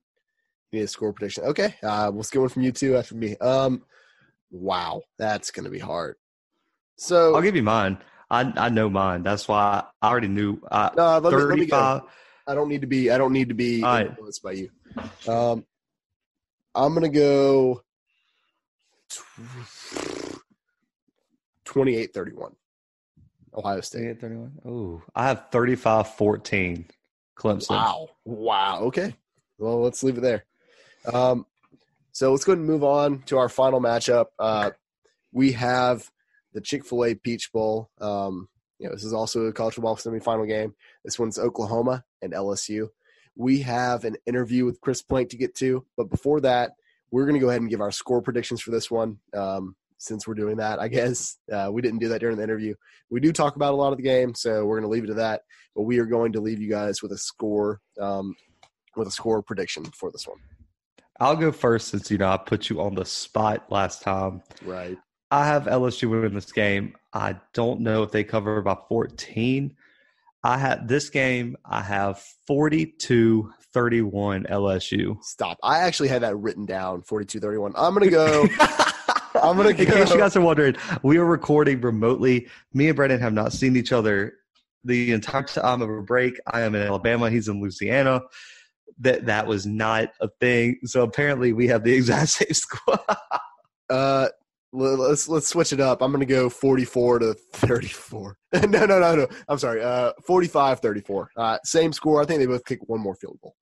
You need a score prediction. Okay. Uh, we'll get one from you too after me. Um, wow, that's gonna be hard. So I'll give you mine. I I know mine. That's why I already knew. Uh, no, let me, let me go. I don't need to be. I don't need to be right. influenced by you. Um, I'm gonna go 28-31. Ohio State. 31. Oh, I have 35-14 Clemson. Wow. Wow. Okay. Well, let's leave it there. Um, so let's go ahead and move on to our final matchup. Uh, we have the Chick Fil A Peach Bowl. Um, you know, this is also a college football semifinal game. This one's Oklahoma and LSU. We have an interview with Chris Plank to get to, but before that, we're going to go ahead and give our score predictions for this one. Um, since we're doing that, I guess uh, we didn't do that during the interview. We do talk about a lot of the game, so we're going to leave it to that. But we are going to leave you guys with a score, um, with a score prediction for this one. I'll go first since you know I put you on the spot last time. Right. I have LSU winning this game. I don't know if they cover by 14. I have this game. I have 42 31 LSU. Stop. I actually had that written down, 42-31. I'm going to go. I'm gonna In case you guys are wondering, we are recording remotely. Me and Brendan have not seen each other the entire time of a break. I am in Alabama. He's in Louisiana. That that was not a thing. So apparently, we have the exact same score. Uh, let's let's switch it up. I'm going to go 44 to 34. no, no, no, no. I'm sorry. Uh, 45 34. Uh, same score. I think they both kick one more field goal.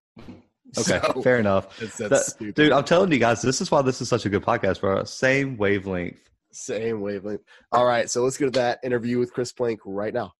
Okay, so, fair enough. That's, that's that, dude, I'm telling you guys, this is why this is such a good podcast, bro. Same wavelength. Same wavelength. All right, so let's go to that interview with Chris Plank right now.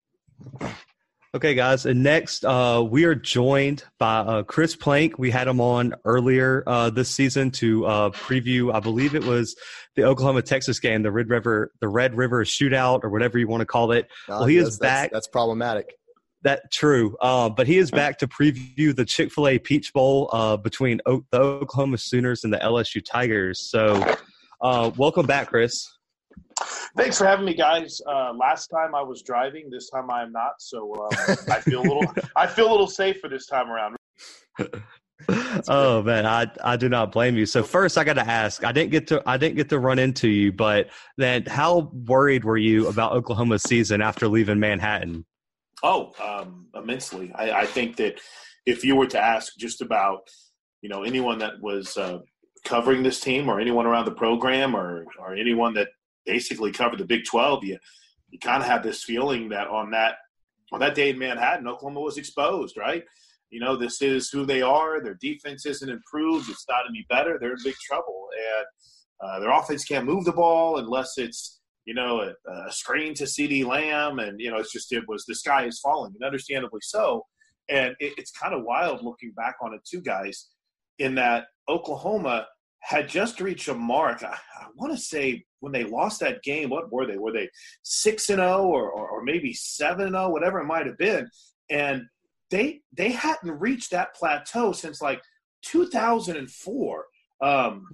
Okay, guys. And next, uh, we are joined by uh, Chris Plank. We had him on earlier uh, this season to uh, preview, I believe it was the Oklahoma Texas game, the Red River, the Red River Shootout, or whatever you want to call it. well, he is back. That's, that's problematic. That true, uh, but he is back to preview the Chick Fil A Peach Bowl uh, between o- the Oklahoma Sooners and the LSU Tigers. So, welcome back, Chris. Thanks for having me, guys. Uh, last time I was driving. This time I am not. So uh, I feel a little. I feel a little safer this time around. oh man, I I do not blame you. So first, I got to ask. I didn't get to I didn't get to run into you, but then how worried were you about Oklahoma's season after leaving Manhattan? Oh, um, immensely. I, I, think that if you were to ask just about you know anyone that was uh, covering this team or anyone around the program or or anyone that basically covered the Big 12, you you kind of have this feeling that on that on that day in Manhattan, Oklahoma was exposed, right? You know, this is who they are. Their defense isn't improved. It's not any better. They're in big trouble, and uh, their offense can't move the ball unless it's you know a, a screen to CeeDee Lamb, and you know it's just it was the sky is falling, and understandably so. And it, it's kind of wild looking back on it too, guys, in that Oklahoma had just reached a mark. I, I want to say when they lost that game, what were they? Were they six and zero, oh or, maybe seven and zero, oh, whatever it might have been? And they they hadn't reached that plateau since like 2004. Um,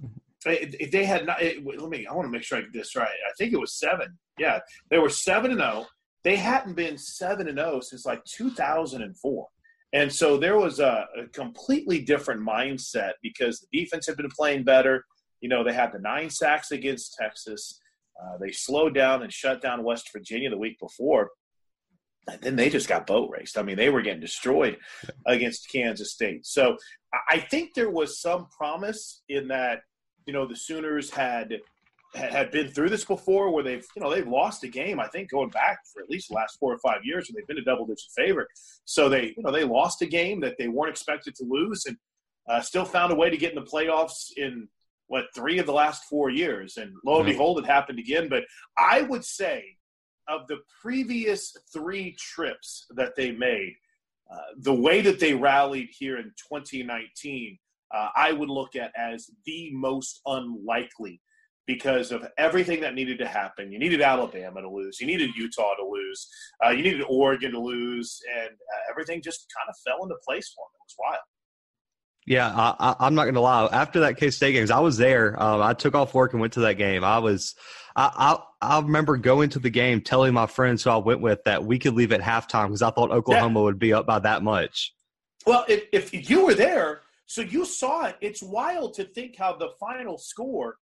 if they had not, it, let me. I want to make sure I get this right. I think it was seven. Yeah, they were seven and zero. They hadn't been seven and zero since like 2004. And so there was a, a, completely different mindset because the defense had been playing better. You know, they had the nine sacks against Texas. Uh, they slowed down and shut down West Virginia the week before. And then they just got boat raced. I mean, they were getting destroyed against Kansas State. So I think there was some promise in that, you know, the Sooners had had been through this before where they've you know they've lost a game i think going back for at least the last four or five years where they've been a double digit favorite. So they you know they lost a game that they weren't expected to lose and uh, still found a way to get in the playoffs in what three of the last four years. And lo and mm-hmm. behold it happened again. But i would say of the previous three trips that they made uh, the way that they rallied here in 2019 uh, i would look at as the most unlikely because of everything that needed to happen. You needed Alabama to lose. You needed Utah to lose. Uh, you needed Oregon to lose, and uh, everything just kind of fell into place for them. It was wild. Yeah, I, am not going to lie. After that K State games, I was there. Um, I took off work and went to that game. I was, I, I, I, remember going to the game, telling my friends who I went with that we could leave at halftime because I thought Oklahoma yeah. would be up by that much. Well, if, if you were there, so you saw it. It's wild to think how the final score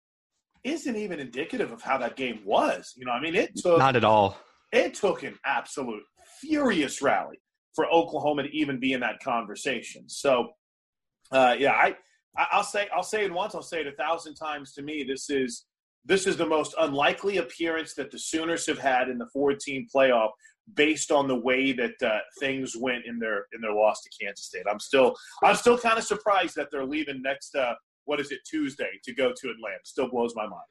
isn't even indicative of how that game was. You know, I mean, it took not at all. It took an absolute furious rally for Oklahoma to even be in that conversation. So, uh, yeah, I I'll say I'll say it once, I'll say it a thousand times. To me, this is this is the most unlikely appearance that the Sooners have had in the four-team playoff, based on the way that uh, things went in their in their loss to Kansas State. I'm still I'm still kind of surprised that they're leaving next uh, what is it Tuesday to go to Atlanta. Still blows my mind.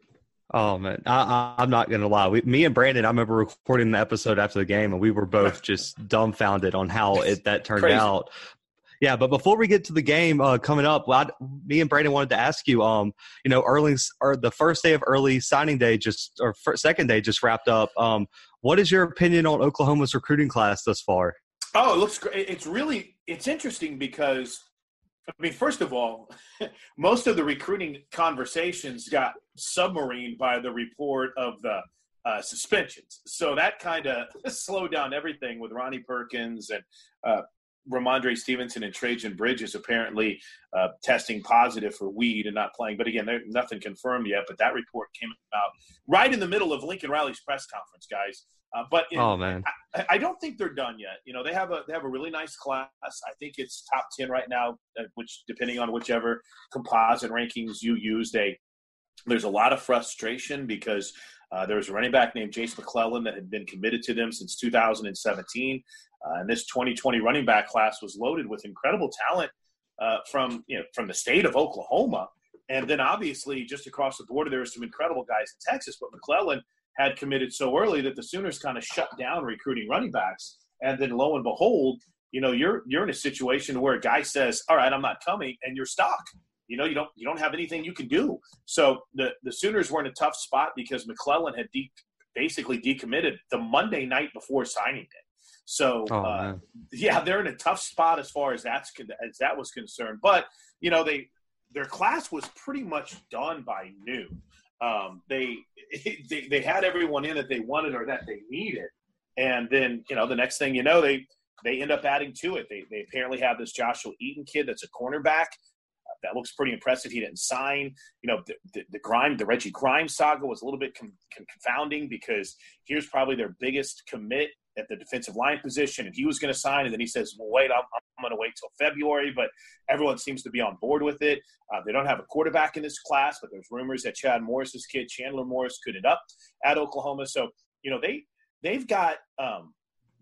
Oh man, I, am not gonna lie. We, me and Brandon, I remember recording the episode after the game, and we were both just dumbfounded on how it that turned out. Yeah, but before we get to the game uh, coming up, I, me and Brandon wanted to ask you, um, you know, early or the first day of early signing day just or second day just wrapped up. Um, what is your opinion on Oklahoma's recruiting class thus far? Oh, it looks great. It's really it's interesting because I mean, first of all, most of the recruiting conversations got submarined by the report of the uh, suspensions. So that kind of slowed down everything with Ronnie Perkins and uh, Rhamondre Stevenson and Trejan Bridges apparently uh, testing positive for weed and not playing. But again, nothing confirmed yet. But that report came out right in the middle of Lincoln Riley's press conference, guys. Uh, but in, oh man, I, I, don't think they're done yet. You know, they have a they have a really nice class. I think it's top ten right now, uh, which depending on whichever composite rankings you use, they there's a lot of frustration because uh, there was a running back named Jase McClellan that had been committed to them since 2017. Uh, and this 2020 running back class was loaded with incredible talent uh, from you know from the state of Oklahoma, and then obviously just across the border there were some incredible guys in Texas. But McClellan had committed so early that the Sooners kind of shut down recruiting running backs, and then lo and behold, you know you're you're in a situation where a guy says, "All right, I'm not coming," and you're stuck. You know you don't you don't have anything you can do. So the the Sooners were in a tough spot because McClellan had de- basically decommitted the Monday night before signing day. So oh, uh, yeah, they're in a tough spot as far as that's as that was concerned. But you know they their class was pretty much done by noon. Um, they, they they had everyone in that they wanted or that they needed, and then you know the next thing you know they they end up adding to it. They they apparently have this Joshua Eaton kid that's a cornerback. That looks pretty impressive. He didn't sign. You know, the, the, the Grime, the Reggie Grimes saga was a little bit confounding because here's probably their biggest commit at the defensive line position, and he was going to sign, and then he says, "Well, wait, I'm, I'm going to wait till February." But everyone seems to be on board with it. Uh, they don't have a quarterback in this class, but there's rumors that Chad Morris's kid, Chandler Morris, could end up at Oklahoma. So you know they they've got um,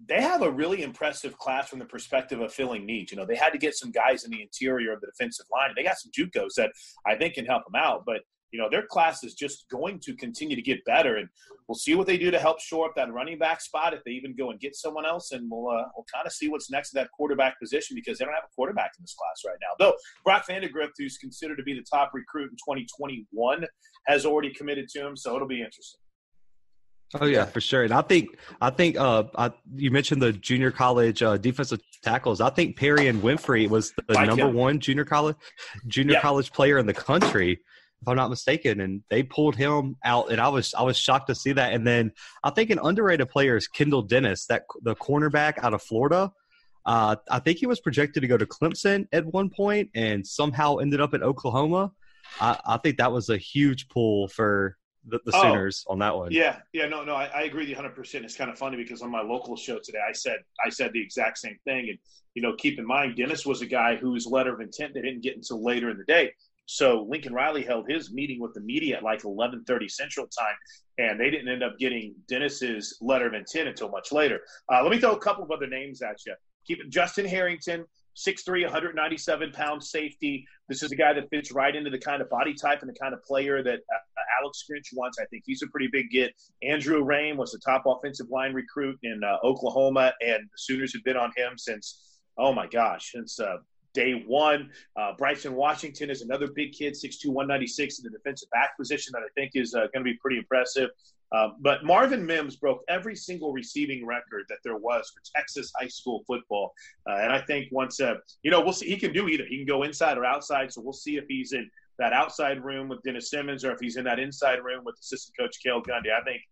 they have a really impressive class from the perspective of filling needs. You know, they had to get some guys in the interior of the defensive line. They got some JUCOs that I think can help them out, but you know their class is just going to continue to get better, and we'll see what they do to help shore up that running back spot if they even go and get someone else, and we'll uh, we'll kind of see what's next to that quarterback position because they don't have a quarterback in this class right now. Though Brock Vandagriff, who's considered to be the top recruit in 2021, has already committed to him, so it'll be interesting. Oh yeah, for sure. And I think I think uh, I, you mentioned the junior college uh, defensive tackles. I think Perrion Winfrey was the number him. one junior college junior yeah. college player in the country if I'm not mistaken, and they pulled him out, and I was I was shocked to see that. And then I think an underrated player is Kendall Dennis, that the cornerback out of Florida. Uh, I think he was projected to go to Clemson at one point, and somehow ended up at Oklahoma. I, I think that was a huge pull for the, the oh, Sooners on that one. Yeah, yeah, no, no, I, I agree with you 100. percent It's kind of funny because on my local show today, I said I said the exact same thing, and you know, keep in mind, Dennis was a guy whose letter of intent they didn't get until later in the day. So Lincoln Riley held his meeting with the media at like 11:30 Central Time, and they didn't end up getting Dennis's letter of intent until much later. Uh, let me throw a couple of other names at you. Keep it Justin Harrington, 6'3", 197 pound safety. This is a guy that fits right into the kind of body type and the kind of player that uh, Alex Grinch wants. I think he's a pretty big get. Andrew Raym was the top offensive line recruit in uh, Oklahoma, and the Sooners have been on him since, oh my gosh, since uh, day one. Uh, Bryson Washington is another big kid, 6'2", 196 in the defensive back position that I think is uh, going to be pretty impressive. Um, but Marvin Mims broke every single receiving record that there was for Texas high school football. Uh, and I think once, uh, you know, we'll see. He can do either. He can go inside or outside. So we'll see if he's in that outside room with Dennis Simmons or if he's in that inside room with assistant coach Cale Gundy. I think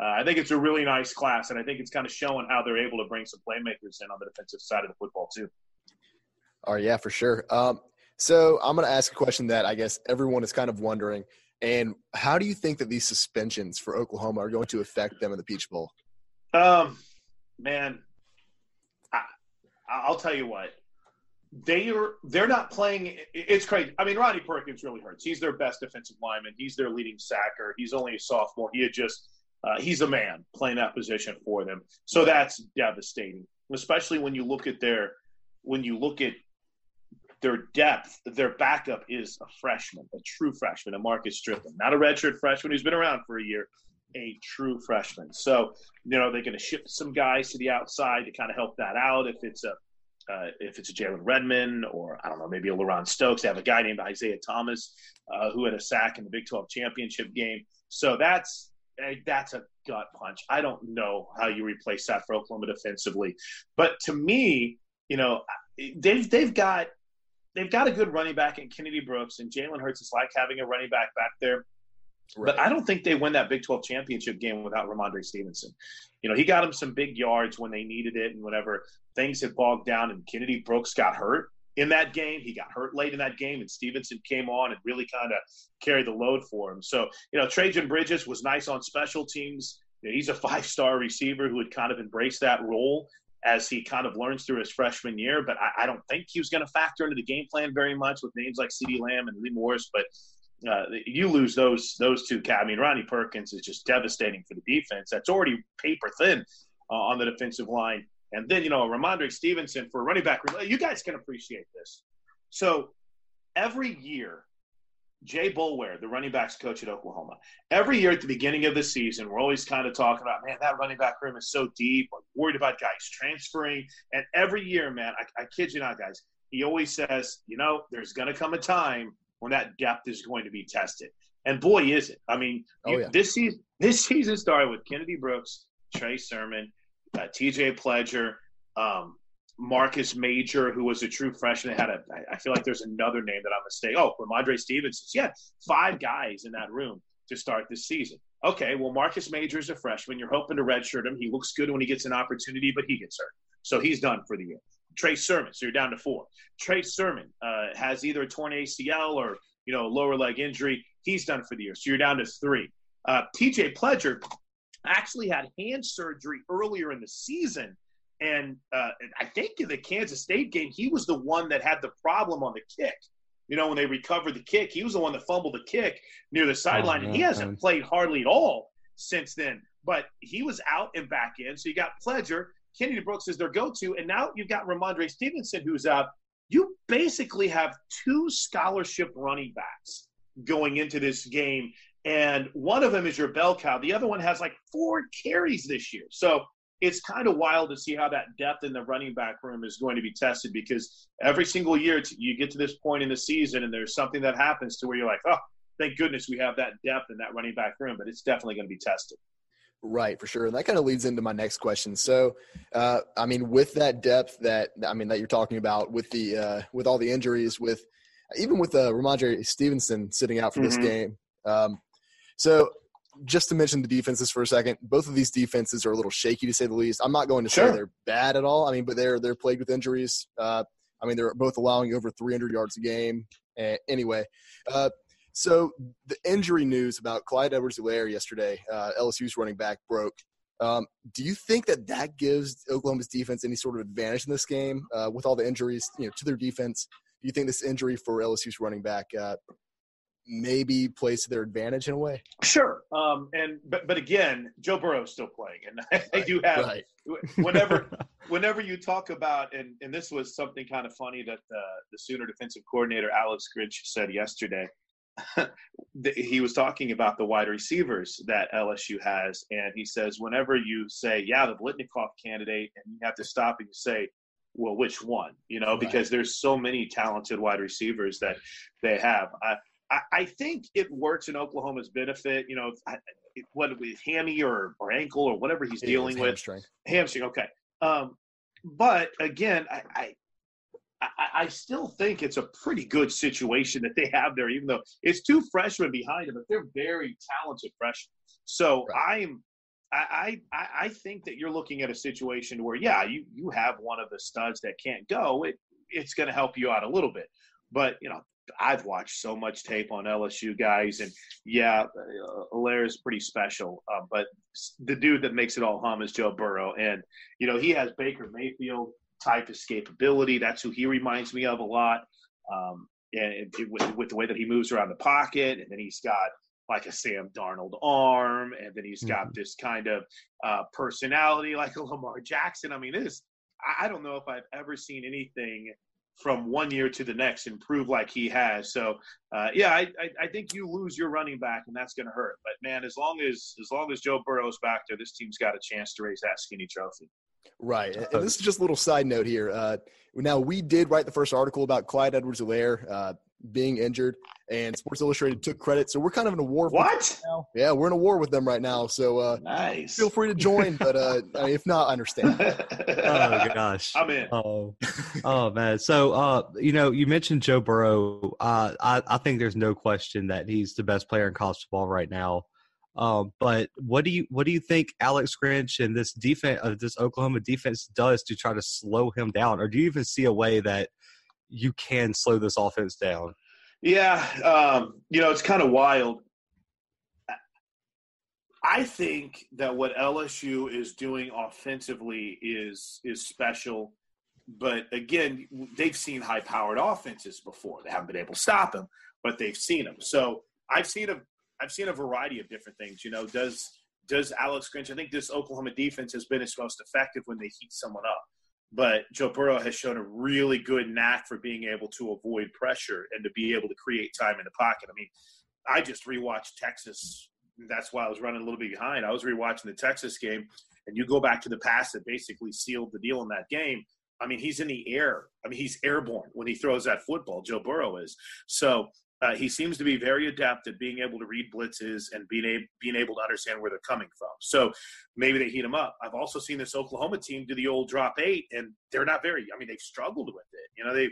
uh, I think it's a really nice class, and I think it's kind of showing how they're able to bring some playmakers in on the defensive side of the football too. Oh yeah, for sure. Um, so I'm going to ask a question that I guess everyone is kind of wondering. And how do you think that these suspensions for Oklahoma are going to affect them in the Peach Bowl? Um, man, I, I'll tell you what. They are they're not playing. It's crazy. I mean, Ronnie Perkins really hurts. He's their best defensive lineman. He's their leading sacker. He's only a sophomore. He had just uh, he's a man playing that position for them. So that's devastating, especially when you look at their when you look at their depth, their backup is a freshman, a true freshman, a Marcus Strickland, not a redshirt freshman who's been around for a year, a true freshman. So, you know, they're going to ship some guys to the outside to kind of help that out. If it's a uh, if it's a Jalen Redmond or I don't know, maybe a LaRon Stokes. They have a guy named Isaiah Thomas uh, who had a sack in the Big 12 championship game. So that's that's a gut punch. I don't know how you replace that for Oklahoma defensively, but to me, you know, they've they've got they've got a good running back in Kennedy Brooks, and Jalen Hurts is like having a running back back there. Right. But I don't think they win that Big 12 championship game without Rhamondre Stevenson. You know, he got him some big yards when they needed it, and whenever things had bogged down and Kennedy Brooks got hurt in that game, he got hurt late in that game, and Stevenson came on and really kind of carried the load for him. So, you know, Trejan Bridges was nice on special teams. You know, he's a five star receiver who had kind of embraced that role as he kind of learns through his freshman year. But I, I don't think he was going to factor into the game plan very much with names like CeeDee Lamb and Lee Morris. But uh, you lose those those two. I mean, Ronnie Perkins is just devastating for the defense. That's already paper thin uh, on the defensive line. And then you know Rhamondre Stevenson for running back. You guys can appreciate this. So every year, Jay Boulware, the running backs coach at Oklahoma, every year at the beginning of the season, we're always kind of talking about, man, that running back room is so deep. We're worried about guys transferring. And every year, man, I, I kid you not, guys, he always says, you know, there's going to come a time when that depth is going to be tested. And boy, is it! I mean, oh, you, yeah. this season this season started with Kennedy Brooks, Trey Sermon, uh, T.J. Pledger, um, Marcus Major, who was a true freshman. Had a I feel like there's another name that I'm mistaken. Oh, Rhamondre Stevenson. Yeah, five guys in that room to start this season. Okay, well, Marcus Major is a freshman. You're hoping to redshirt him. He looks good when he gets an opportunity, but he gets hurt, so he's done for the year. Trey Sermon. So you're down to four. Trey Sermon uh, has either a torn ACL or you know lower leg injury. He's done for the year. So you're down to three. Uh, TJ Pledger actually had hand surgery earlier in the season. And uh, I think in the Kansas State game, he was the one that had the problem on the kick. You know, when they recovered the kick, he was the one that fumbled the kick near the sideline. Oh, and he hasn't played hardly at all since then. But he was out and back in. So you got Pledger. Kennedy Brooks is their go-to, and now you've got Rhamondre Stevenson who's out. You basically have two scholarship running backs going into this game, and one of them is your bell cow. The other one has like four carries this year, so it's kind of wild to see how that depth in the running back room is going to be tested because every single year you get to this point in the season and there's something that happens to where you're like, oh, thank goodness we have that depth in that running back room, but it's definitely going to be tested. Right, for sure. And that kind of leads into my next question. So, uh, I mean, with that depth that I mean that you're talking about, with the uh, with all the injuries, with even with uh, Rhamondre Stevenson sitting out for mm-hmm. this game. Um, so, just to mention the defenses for a second, both of these defenses are a little shaky to say the least. I'm not going to sure. say they're bad at all. I mean, but they're they're plagued with injuries. Uh, I mean, they're both allowing over 300 yards a game. Uh, anyway, uh, so the injury news about Clyde Edwards-Helaire yesterday, uh, LSU's running back, broke. Um, do you think that that gives Oklahoma's defense any sort of advantage in this game uh, with all the injuries, you know, to their defense? Do you think this injury for LSU's running back uh, maybe plays to their advantage in a way? Sure. Um, and but but again, Joe Burrow's still playing, and I right, do have right. whenever whenever you talk about and and this was something kind of funny that the the Sooner defensive coordinator Alex Grinch said yesterday. he was talking about the wide receivers that LSU has, and he says whenever you say, "Yeah, the Biletnikoff candidate," and you have to stop and you say, "Well, which one?" You know, right. because there's so many talented wide receivers that they have. I, I, I think it works in Oklahoma's benefit. You know, what with hammy or or ankle or whatever he's dealing with, hamstring. Hamstring. Okay. Um, but again, I, I I, I, still think it's a pretty good situation that they have there, even though it's two freshmen behind them, but they're very talented freshmen. So right. I'm, I, I, I think that you're looking at a situation where, yeah, you, you have one of the studs that can't go. It, it's going to help you out a little bit. But, you know, I've watched so much tape on LSU guys, and yeah, uh, Helaire is pretty special. Uh, but the dude that makes it all hum is Joe Burrow, and you know he has Baker Mayfield type escapability. That's who he reminds me of a lot. Um, and it, it, with, with, the way that he moves around the pocket, and then he's got like a Sam Darnold arm, and then he's got mm-hmm. this kind of uh, personality like a Lamar Jackson. I mean, this I don't know if I've ever seen anything from one year to the next improve like he has. So uh, yeah, I, I, I, think you lose your running back and that's going to hurt. But man, as long as as long as Joe Burrow's back there, this team's got a chance to raise that skinny trophy. Right. And this is just a little side note here. Uh, now, we did write the first article about Clyde Edwards Helaire uh, being injured, and Sports Illustrated took credit. So we're kind of in a war. What? Yeah, we're in a war with them right now. So uh, nice. feel free to join, but uh, if not, I understand. oh, gosh. I'm in. Oh, oh man. So, uh, you know, you mentioned Joe Burrow. Uh, I, I think there's no question that he's the best player in college football right now. Um, but what do you what do you think Alex Grinch and this defense of uh, this Oklahoma defense does to try to slow him down, or do you even see a way that you can slow this offense down? Yeah, um, you know it's kind of wild. I think that what LSU is doing offensively is is special, but again, they've seen high powered offenses before. They haven't been able to stop them, but they've seen them. So I've seen a I've seen a variety of different things. You know, does does Alex Grinch? I think this Oklahoma defense has been its most effective when they heat someone up. But Joe Burrow has shown a really good knack for being able to avoid pressure and to be able to create time in the pocket. I mean, I just rewatched Texas. That's why I was running a little bit behind. I was rewatching the Texas game, and you go back to the pass that basically sealed the deal in that game. I mean, he's in the air. I mean, he's airborne when he throws that football. Joe Burrow is. So uh, he seems to be very adept at being able to read blitzes and being able, being able to understand where they're coming from. So maybe they heat him up. I've also seen this Oklahoma team do the old drop eight, and they're not very. I mean, they've struggled with it. You know, they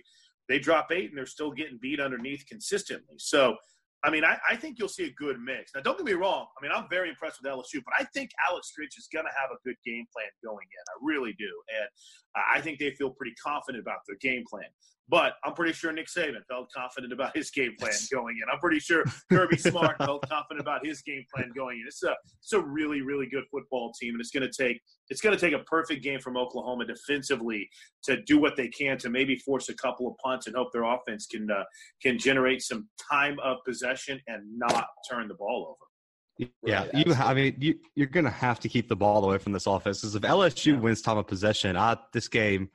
they drop eight and they're still getting beat underneath consistently. So I mean, I, I, think you'll see a good mix. Now, don't get me wrong. I mean, I'm very impressed with LSU, but I think Alex Grinch is going to have a good game plan going in. I really do. And I think they feel pretty confident about their game plan. But I'm pretty sure Nick Saban felt confident about his game plan going in. I'm pretty sure Kirby Smart felt confident about his game plan going in. It's a it's a really really good football team, and it's going to take it's going to take a perfect game from Oklahoma defensively to do what they can to maybe force a couple of punts and hope their offense can uh, can generate some time of possession and not turn the ball over. Yeah, right, you. I mean, you, you're going to have to keep the ball away from this offense because if LSU yeah. wins time of possession, I, this game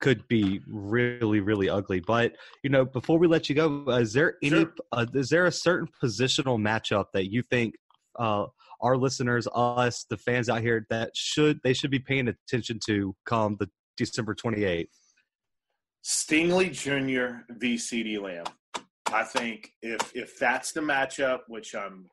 could be really really ugly but you know before we let you go uh, is there any sure. uh, is there a certain positional matchup that you think uh, our listeners us the fans out here that should they should be paying attention to come the december 28th stingley jr v. CeeDee Lamb. I think if if that's the matchup which i'm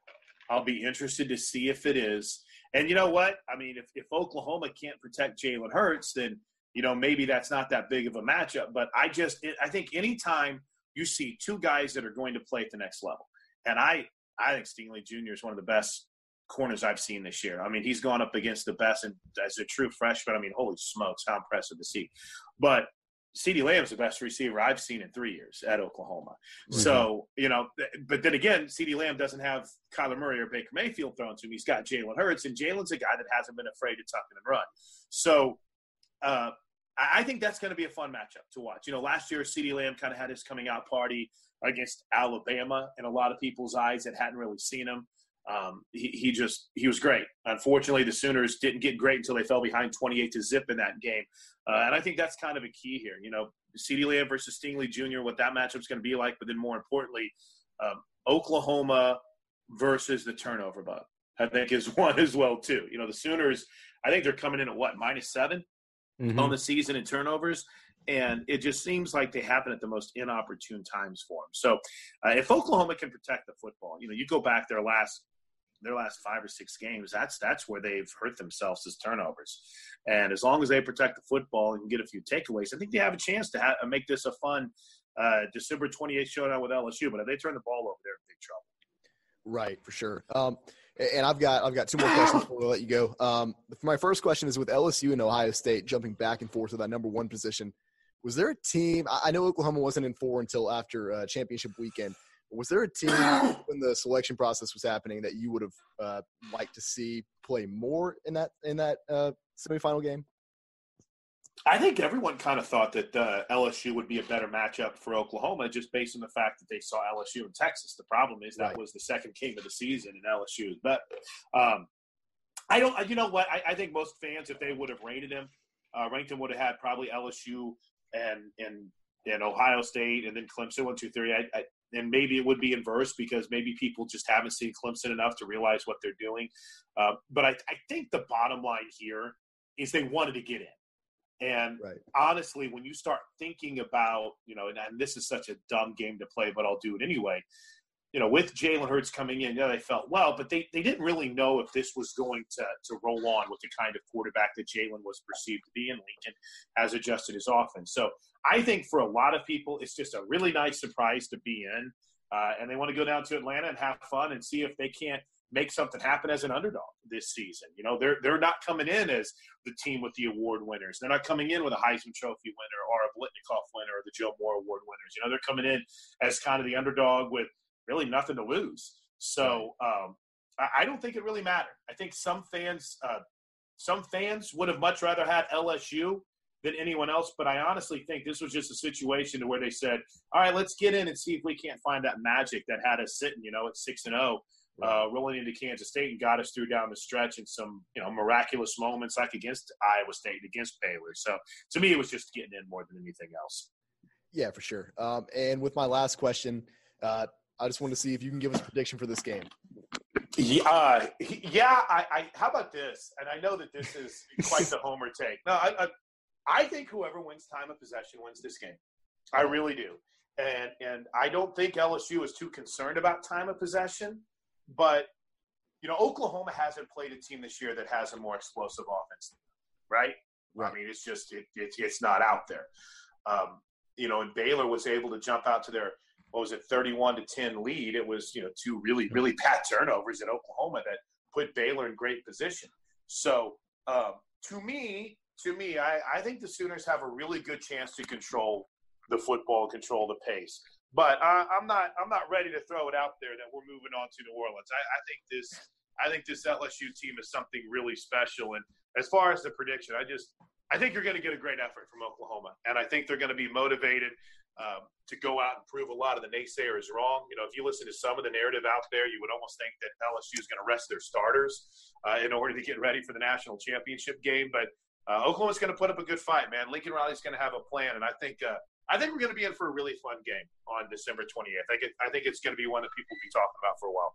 i'll be interested to see if it is. And you know what? I mean if, if oklahoma can't protect jalen hurts then you know, maybe that's not that big of a matchup. But I just, it, I think anytime you see two guys that are going to play at the next level, and I, I think Stingley Jr. is one of the best corners I've seen this year. I mean, he's gone up against the best, and as a true freshman, I mean, holy smokes, how impressive to see. But CeeDee Lamb's the best receiver I've seen in three years at Oklahoma. Mm-hmm. So, you know, but then again, CeeDee Lamb doesn't have Kyler Murray or Baker Mayfield thrown to him. He's got Jalen Hurts, and Jalen's a guy that hasn't been afraid to tuck in and run. So, uh, I think that's going to be a fun matchup to watch. You know, last year CeeDee Lamb kind of had his coming out party against Alabama in a lot of people's eyes that hadn't really seen him. Um, he, he just he was great. Unfortunately, the Sooners didn't get great until they fell behind 28 to zip in that game, uh, and I think that's kind of a key here. You know, CeeDee Lamb versus Stingley Jr. What that matchup's going to be like, but then more importantly, um, Oklahoma versus the turnover bug. I think is one as well too. You know, the Sooners. I think they're coming in at what minus seven mm-hmm. on the season in turnovers. And it just seems like they happen at the most inopportune times for them. So, uh, if Oklahoma can protect the football, you know, you go back their last their last five or six games, that's that's where they've hurt themselves as turnovers. And as long as they protect the football and get a few takeaways, I think they have a chance to ha- make this a fun uh, December 28th showdown with LSU. But if they turn the ball over, they're in big trouble. Right, for sure. Um, and I've got I've got two more questions before we let you go. Um, my first question is with LSU and Ohio State jumping back and forth to that number one position. Was there a team? I know Oklahoma wasn't in four until after uh, championship weekend. was there a team when the selection process was happening that you would have uh, liked to see play more in that in that uh, semifinal game? I think everyone kind of thought that uh, LSU would be a better matchup for Oklahoma just based on the fact that they saw LSU in Texas. The problem is that right. was the second game of the season, and LSU is better. Um, I don't. You know what? I, I, think most fans, if they would have rated him, uh, ranked him, would have had probably LSU and and and Ohio State, and then Clemson one, two, three. I, I, and maybe it would be inverse because maybe people just haven't seen Clemson enough to realize what they're doing. Uh, but I, I think the bottom line here is they wanted to get in. And right. honestly, when you start thinking about, you know, and, and, this is such a dumb game to play, but I'll do it anyway. You know, with Jalen Hurts coming in, yeah, they felt well, but they, they didn't really know if this was going to, to roll on with the kind of quarterback that Jalen was perceived to be, and Lincoln has adjusted his offense. So I think for a lot of people, it's just a really nice surprise to be in. Uh, and they want to go down to Atlanta and have fun and see if they can't make something happen as an underdog this season. You know, they're they're not coming in as the team with the award winners. They're not coming in with a Heisman Trophy winner or a Biletnikoff winner or the Joe Moore Award winners. You know, they're coming in as kind of the underdog with really nothing to lose. So um, I, I, don't think it really mattered. I think some fans, uh, some fans would have much rather had LSU than anyone else. But I honestly think this was just a situation to where they said, "All right, let's get in and see if we can't find that magic that had us sitting, you know, at six and zero, oh, uh, rolling into Kansas State and got us through down the stretch in some, you know, miraculous moments like against Iowa State and against Baylor." So to me, it was just getting in more than anything else. Yeah, for sure. Um, and with my last question, uh, I just want to see if you can give us a prediction for this game. Yeah, uh, yeah. I, I, how about this? And I know that this is quite the homer take. No, I, I, I think whoever wins time of possession wins this game. I really do. And and I don't think LSU is too concerned about time of possession, but you know Oklahoma hasn't played a team this year that has a more explosive offense, right? right. I mean, it's just it, it, it's not out there. Um, you know, and Baylor was able to jump out to their what was it, 31 to 10 lead. It was, you know, two really, really bad turnovers at Oklahoma that put Baylor in great position. So um, to me, to me, I, I think the Sooners have a really good chance to control the football, control the pace. But I, I'm not, I'm not ready to throw it out there that we're moving on to New Orleans. I, I think this, I think this LSU team is something really special. And as far as the prediction, I just, I think you're going to get a great effort from Oklahoma, and I think they're going to be motivated um, to go out and prove a lot of the naysayers wrong. You know, if you listen to some of the narrative out there, you would almost think that LSU is going to rest their starters uh, in order to get ready for the national championship game. But uh, Oklahoma's going to put up a good fight, man. Lincoln Riley's going to have a plan, and I think uh, I think we're going to be in for a really fun game on December 28th. I, think I think it's going to be one that people will be talking about for a while.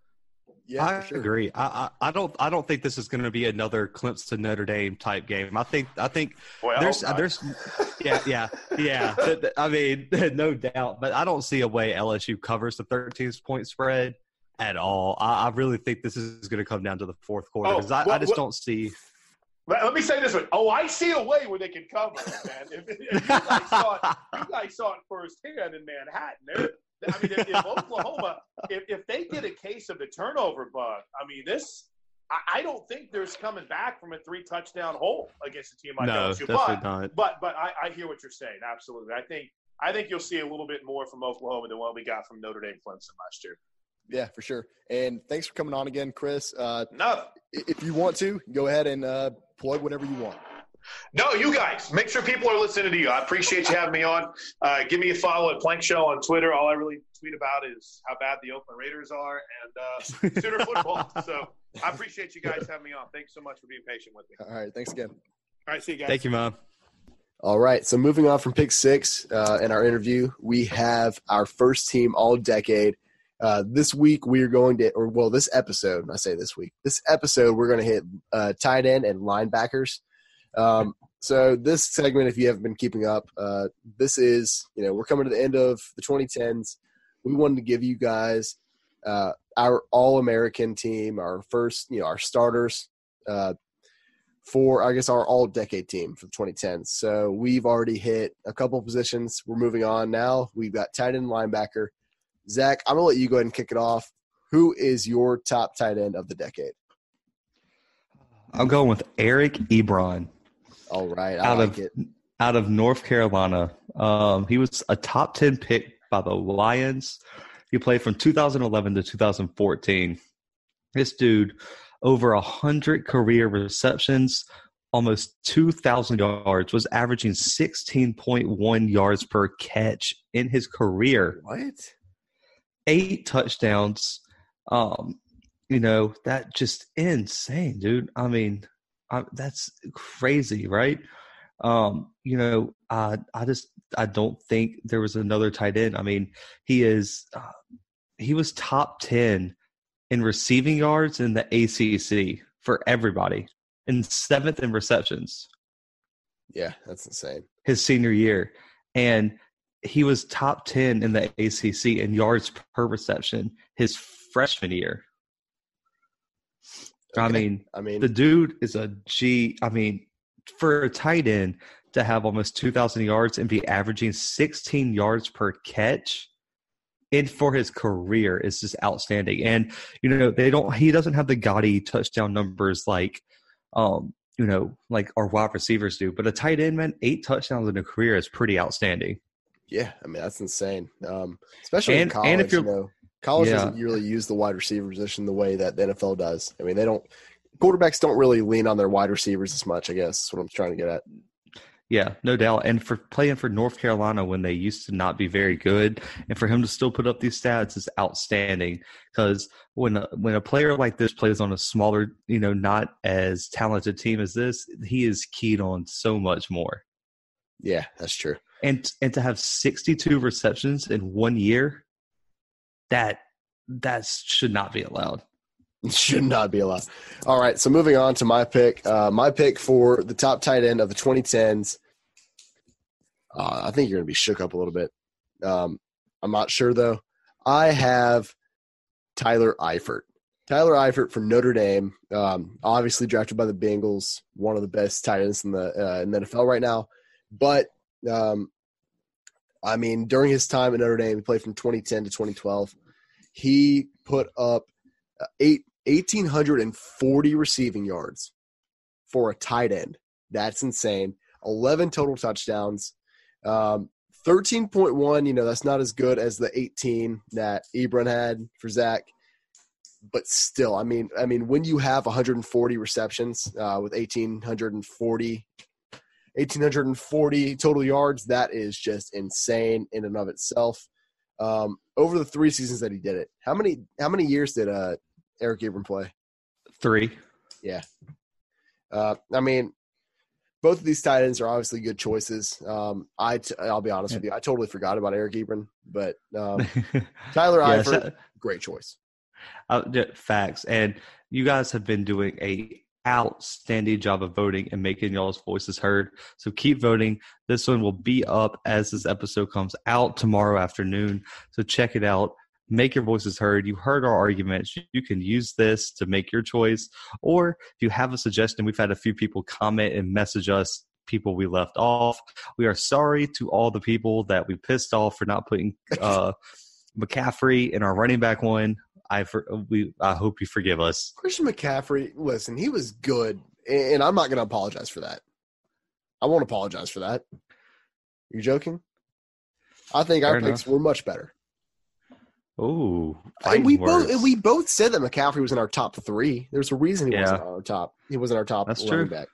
Yeah, I sure. agree. I, I, I, don't I don't think this is going to be another Clemson Notre Dame type game. I think I think well, there's there's yeah yeah yeah. I mean, no doubt. But I don't see a way LSU covers the 13 point spread at all. I, I really think this is going to come down to the fourth quarter because oh, I, well, I, just well, don't see. Let me say this one. Oh, I see a way where they can cover, man. If, if you, guys saw it, you guys saw it firsthand in Manhattan. I mean, if, if Oklahoma, if, if they get a case of the turnover bug, I mean, this, I, I don't think there's coming back from a three touchdown hole against a team like no, LSU. But, not. but, but I, I hear what you're saying. Absolutely. I think, I think you'll see a little bit more from Oklahoma than what we got from Notre Dame Clemson last year. Yeah, for sure. And thanks for coming on again, Chris. Uh, no. If you want to, go ahead and uh, plug whatever you want. No, you guys. Make sure people are listening to you. I appreciate you having me on. Uh, give me a follow at Plank Show on Twitter. All I really tweet about is how bad the Oakland Raiders are and uh, Sooner football. So I appreciate you guys having me on. Thanks so much for being patient with me. All right. Thanks again. All right. See you guys. Thank you, Mom. All right. So moving on from pick six uh, in our interview, we have our first team all decade. Uh, this week we are going to, or well, this episode, I say this week, this episode we're going to hit uh, tight end and linebackers. Um, so this segment, if you haven't been keeping up, uh, this is you know we're coming to the end of the 2010s. We wanted to give you guys uh, our All American team, our first you know our starters uh, for I guess our All Decade team for the 2010s. So we've already hit a couple positions. We're moving on now. We've got tight end linebacker. Zach, I'm gonna let you go ahead and kick it off. Who is your top tight end of the decade? I'm going with Eric Ebron. All right, I out like of it. out of North Carolina. Um, he was a top ten pick by the Lions. He played from 2011 to 2014. This dude, over a hundred career receptions, almost 2,000 yards, was averaging 16.1 yards per catch in his career. What? Eight touchdowns. Um, you know that just insane, dude. I mean, I, that's crazy, right? Um, you know, I I just I don't think there was another tight end. I mean, he is uh, he was top ten in receiving yards in the ACC for everybody, and seventh in receptions. Yeah, that's insane. His senior year, and he was top ten in the ACC in yards per reception his freshman year. Okay. I mean, I mean, the dude is a G. I mean, for a tight end to have almost 2,000 yards and be averaging 16 yards per catch, and for his career is just outstanding. And you know, they don't. He doesn't have the gaudy touchdown numbers like, um, you know, like our wide receivers do. But a tight end, man, eight touchdowns in a career is pretty outstanding. Yeah, I mean that's insane. Um, especially and, in college, and if you're, you know, College yeah. doesn't really use the wide receiver position the way that the NFL does. I mean, they don't. Quarterbacks don't really lean on their wide receivers as much. I guess is what I'm trying to get at. Yeah, no doubt. And for playing for North Carolina when they used to not be very good, and for him to still put up these stats is outstanding. Because when a, when a player like this plays on a smaller, you know, not as talented team as this, he is keyed on so much more. Yeah, that's true. And and to have 62 receptions in one year, that that should not be allowed. Should not be allowed. All right, so moving on to my pick. Uh, my pick for the top tight end of the 2010s. Uh, I think you're to be shook up a little bit. Um, I'm not sure though. I have Tyler Eifert. Tyler Eifert from Notre Dame, um, obviously drafted by the Bengals, one of the best tight ends in the uh, in the NFL right now. But um, I mean, during his time at Notre Dame, he played from 2010 to 2012. He put up uh, eight 1,840 receiving yards for a tight end. That's insane. 11 total touchdowns. Um, 13.1, you know, that's not as good as the 18 that Ebron had for Zach. But still, I mean, I mean, when you have 140 receptions uh, with 1,840 1,840 total yards. That is just insane in and of itself. Um, over the three seasons that he did it, how many how many years did uh, Eric Ebron play? Three. Yeah. Uh, I mean, both of these tight ends are obviously good choices. Um, I t- I'll be honest with you, I totally forgot about Eric Ebron, but um, Tyler yeah, Eifert, so, great choice. Uh, facts, and you guys have been doing a outstanding job of voting and making y'all's voices heard. So keep voting. This one will be up as this episode comes out tomorrow afternoon. So check it out make your voices heard. You heard our arguments. You can use this to make your choice. Or if you have a suggestion, we've had a few people comment and message us people we left off. We are sorry to all the people that we pissed off for not putting uh, McCaffrey in our running back one. I for, we I hope you forgive us. Christian McCaffrey, listen, he was good, and I'm not going to apologize for that. I won't apologize for that. You joking? I think Fair our enough. picks were much better. Oh, we words. both we both said that McCaffrey was in our top three. There's a reason he yeah. wasn't our top. He wasn't our top. That's true. Back.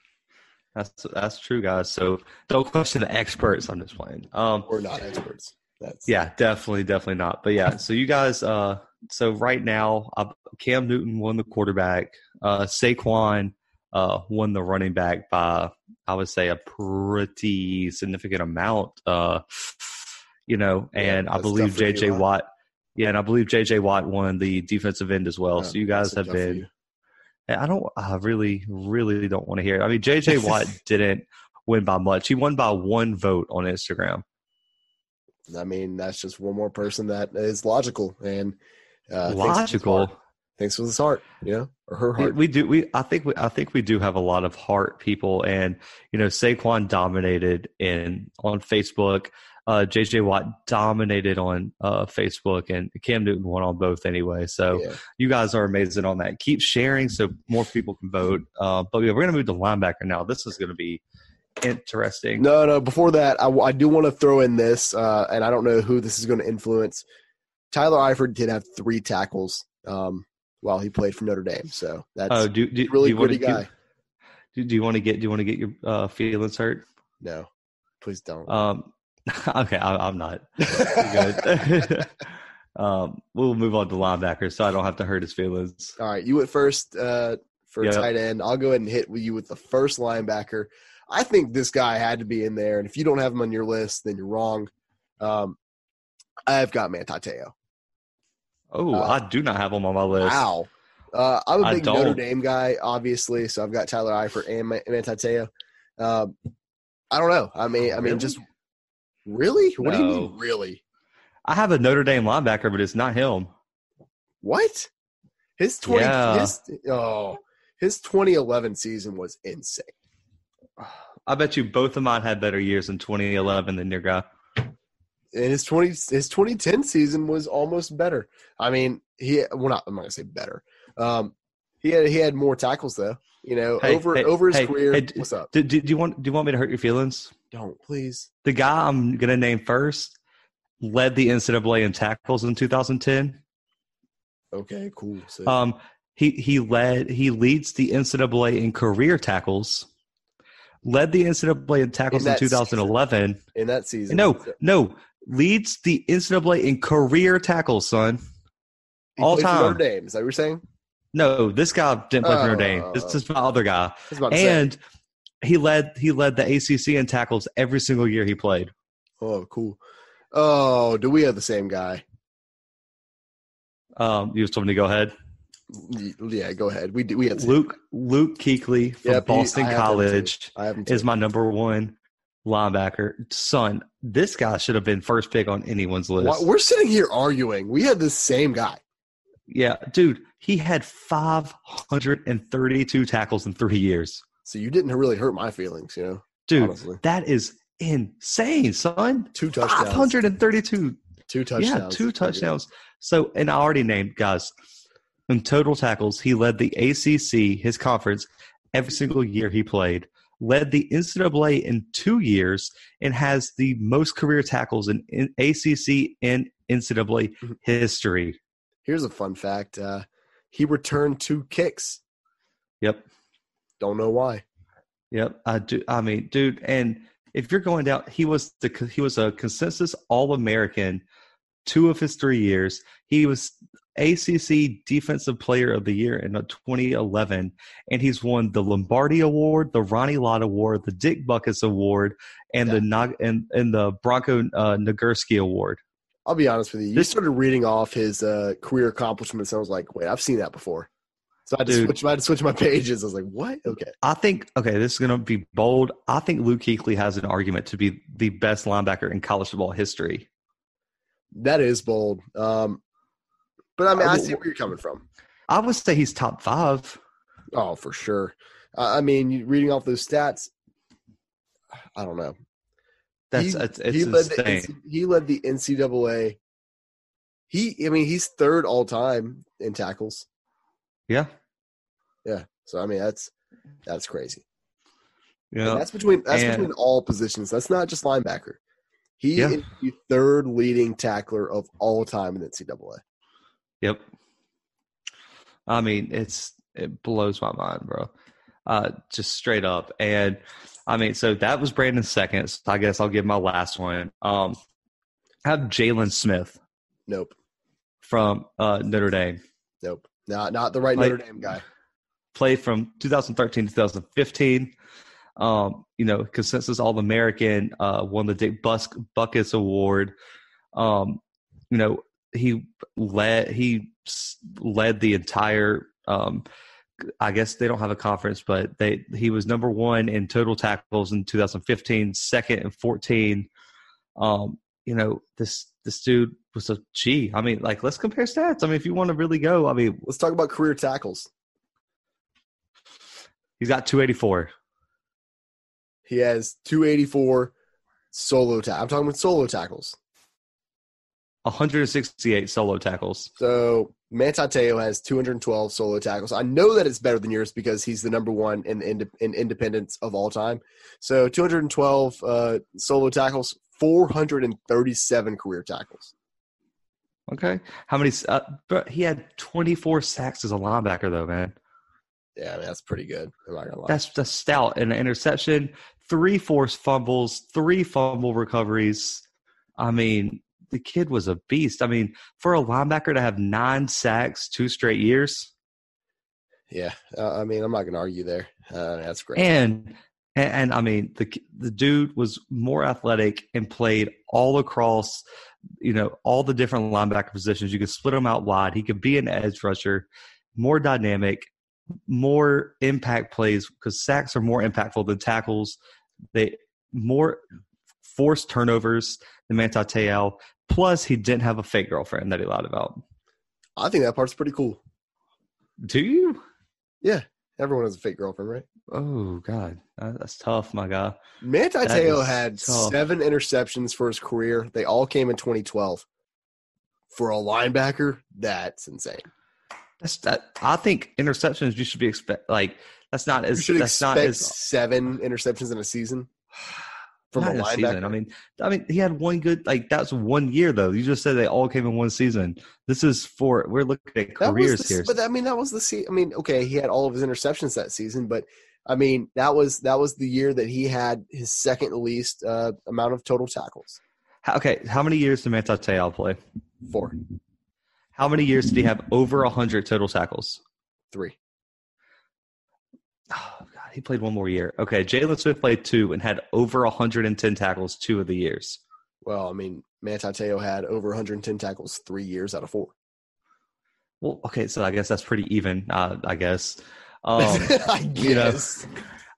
That's that's true, guys. So don't question the experts. I'm just playing. Um, We're not experts. That's yeah, definitely, definitely not. But yeah, so you guys. Uh, so right now, uh, Cam Newton won the quarterback. Uh, Saquon uh, won the running back by I would say a pretty significant amount. Uh, you know, and yeah, I believe JJ Watt yeah, and I believe J.J. Watt won the defensive end as well. Yeah, so you guys have been. I don't. I really, really don't want to hear. It. I mean, J.J. Watt didn't win by much. He won by one vote on Instagram. I mean, that's just one more person that is logical and uh, logical. Thanks with his heart, yeah, or her heart. We, we do. We I think we I think we do have a lot of heart people, and you know, Saquon dominated in on Facebook uh, JJ Watt dominated on uh, Facebook, and Cam Newton won on both anyway. So yeah. you guys are amazing on that. Keep sharing so more people can vote. Uh, but yeah, we're going to move to linebacker now. This is going to be interesting. No, no. Before that, I, I do want to throw in this, uh, and I don't know who this is going to influence. Tyler Eifert did have three tackles um, while he played for Notre Dame, so that's oh, do, do, really do pretty guy. Do, do, you want to get? Do you want to get your uh, feelings hurt? No, please don't. Um, okay, I, am not. good. um, we'll move on to linebackers, so I don't have to hurt his feelings. All right, you went first uh, for yep. tight end. I'll go ahead and hit you with the first linebacker. I think this guy had to be in there, and if you don't have him on your list, then you're wrong. Um, I've got Manti Oh, uh, I do not have him on my list. Wow. Uh, I'm a big Notre Dame guy, obviously, so I've got Tyler Eifert and Manti Um, I don't know. I mean, I mean, just Really? What no. do you mean, really? I have a Notre Dame linebacker, but it's not him. What? His twenty yeah. his oh his 2011 season was insane. I bet you both of mine had better years in 2011 than your guy. And his 20 his 2010 season was almost better. I mean, he well not I'm not gonna say better. Um, he had he had more tackles though. You know, hey, over hey, over his hey, career. what's up? Do, do, do, you want do you want me to hurt your feelings? Don't please. The guy I'm going to name first led the NCAA in tackles in 2010. Okay, cool. So. Um, he he led he leads the NCAA in career tackles, led the NCAA in tackles In in, that 2011. in that season. No, no, leads the NCAA in career tackles, son. He all time. Notre Dame. Is that what you're saying? No, this guy didn't play for Notre Dame. Oh. This is my other guy, I was about to say. and he led he led the ACC in tackles every single year he played. Oh, cool. Oh, do we have the same guy? Um, you just told me to go ahead. Yeah, go ahead. We do. We have Luke Luke Kuechly from Yep, he- Boston I have him too. College I have him is my number one linebacker. Son, this guy should have been first pick on anyone's list. We're sitting here arguing. We had the same guy. Yeah, dude, he had 532 tackles in three years. So you didn't really hurt my feelings, you know. Dude, Honestly. that is insane, son. Two touchdowns. 532. Two touchdowns. Yeah, two touchdowns. So, and I already named guys in total tackles. He led the ACC, his conference, every single year he played. Led the NCAA in two years and has the most career tackles in, in ACC and NCAA history. Here's a fun fact. Uh, he returned two kicks. Yep. Don't know why. Yep, I do. I mean, dude, and if you're going down, he was the he was a consensus All American, two of his three years. He was ACC Defensive Player of the Year in uh, 2011, and he's won the Lombardi Award, the Ronnie Lott Award, the Dick Butkus Award, and the and, and the Bronco uh, Nagurski Award. I'll be honest with you. You started reading off his uh, career accomplishments, and I was like, "Wait, I've seen that before." So I had to Dude. switch. I had to switch my pages. I was like, "What?" Okay. I think okay, this is going to be bold. I think Luke Kuechly has an argument to be the best linebacker in college football history. That is bold. Um, but I mean, I see where you're coming from. I would say he's top five. Oh, for sure. Uh, I mean, reading off those stats, I don't know. That's he, it's, it's he led the insane. He led the NCAA. He, I mean, he's third all time in tackles. yeah, Yeah. So I mean, that's that's crazy. And yeah. that's between that's And- between all positions. That's not just linebacker. He Yeah. is the third leading tackler of all time in the NCAA. Yep. I mean, it's it blows my mind, bro. Uh, just straight up. And I mean, so that was Brandon's second. So I guess I'll give my last one. Um, have Jaylon Smith Nope. from uh, Notre Dame. Nope. Not not the right Like- Notre Dame guy. Played from 2013 to 2015. Um, you know, consensus All American. Uh, won the Dick Bus- Butkus Award. Um, you know, he led he led the entire. Um, I guess they don't have a conference, but they he was number one in total tackles in 2015, second in 14. Um, you know, this this dude was a G. I mean, like let's compare stats. I mean, if you want to really go, I mean, Let's talk about career tackles. he's got 284. He has 284 solo tackles. I'm talking about solo tackles. 168 solo tackles. So Manti Te'o has 212 solo tackles. I know that it's better than yours because he's the number one in in, in independence of all time. So 212 uh, solo tackles, 437 career tackles. Okay, how many? Uh, but he had 24 sacks as a linebacker, though, man. Yeah, I mean, that's pretty good. I'm not gonna lie. That's the stout. An interception, three forced fumbles, three fumble recoveries. I mean, the kid was a beast. I mean, for a linebacker to have nine sacks two straight years, yeah, uh, I mean, I'm not gonna argue there. Uh, that's great. and and, and I mean, the the dude was more athletic and played all across, you know, all the different linebacker positions. You could split him out wide. He could be an edge rusher, more dynamic, more impact plays because sacks are more impactful than tackles. They more forced turnovers than Manti Te'o. Plus, he didn't have a fake girlfriend that he lied about. I think that part's pretty cool. Do you? Yeah, everyone has a fake girlfriend, right? Oh God, uh, that's tough, my guy. Manti Te'o had tough. seven interceptions for his career. They all came in 2012. For a linebacker, that's insane. That's that. I think interceptions you should be expect like that's not You as should that's not as seven interceptions in a season from not a linebacker. season. I mean, I mean, he had one good like that's one year though. You just said they all came in one season. This is for we're looking at careers the- here. But I mean, that was the se- I mean, okay, he had all of his interceptions that season, but I mean, that was that was the year that he had his second least uh, amount of total tackles. Okay, how many years did Manti Te'o play? Four, How many years did he have over 100 total tackles? three. He played one more year. Okay, Jaylon Smith played two and had over 110 tackles two of the years. Well, I mean, Manti Te'o had over 110 tackles three years out of four. Well, okay, so I guess that's pretty even. Uh, I guess. Um, I you know, guess.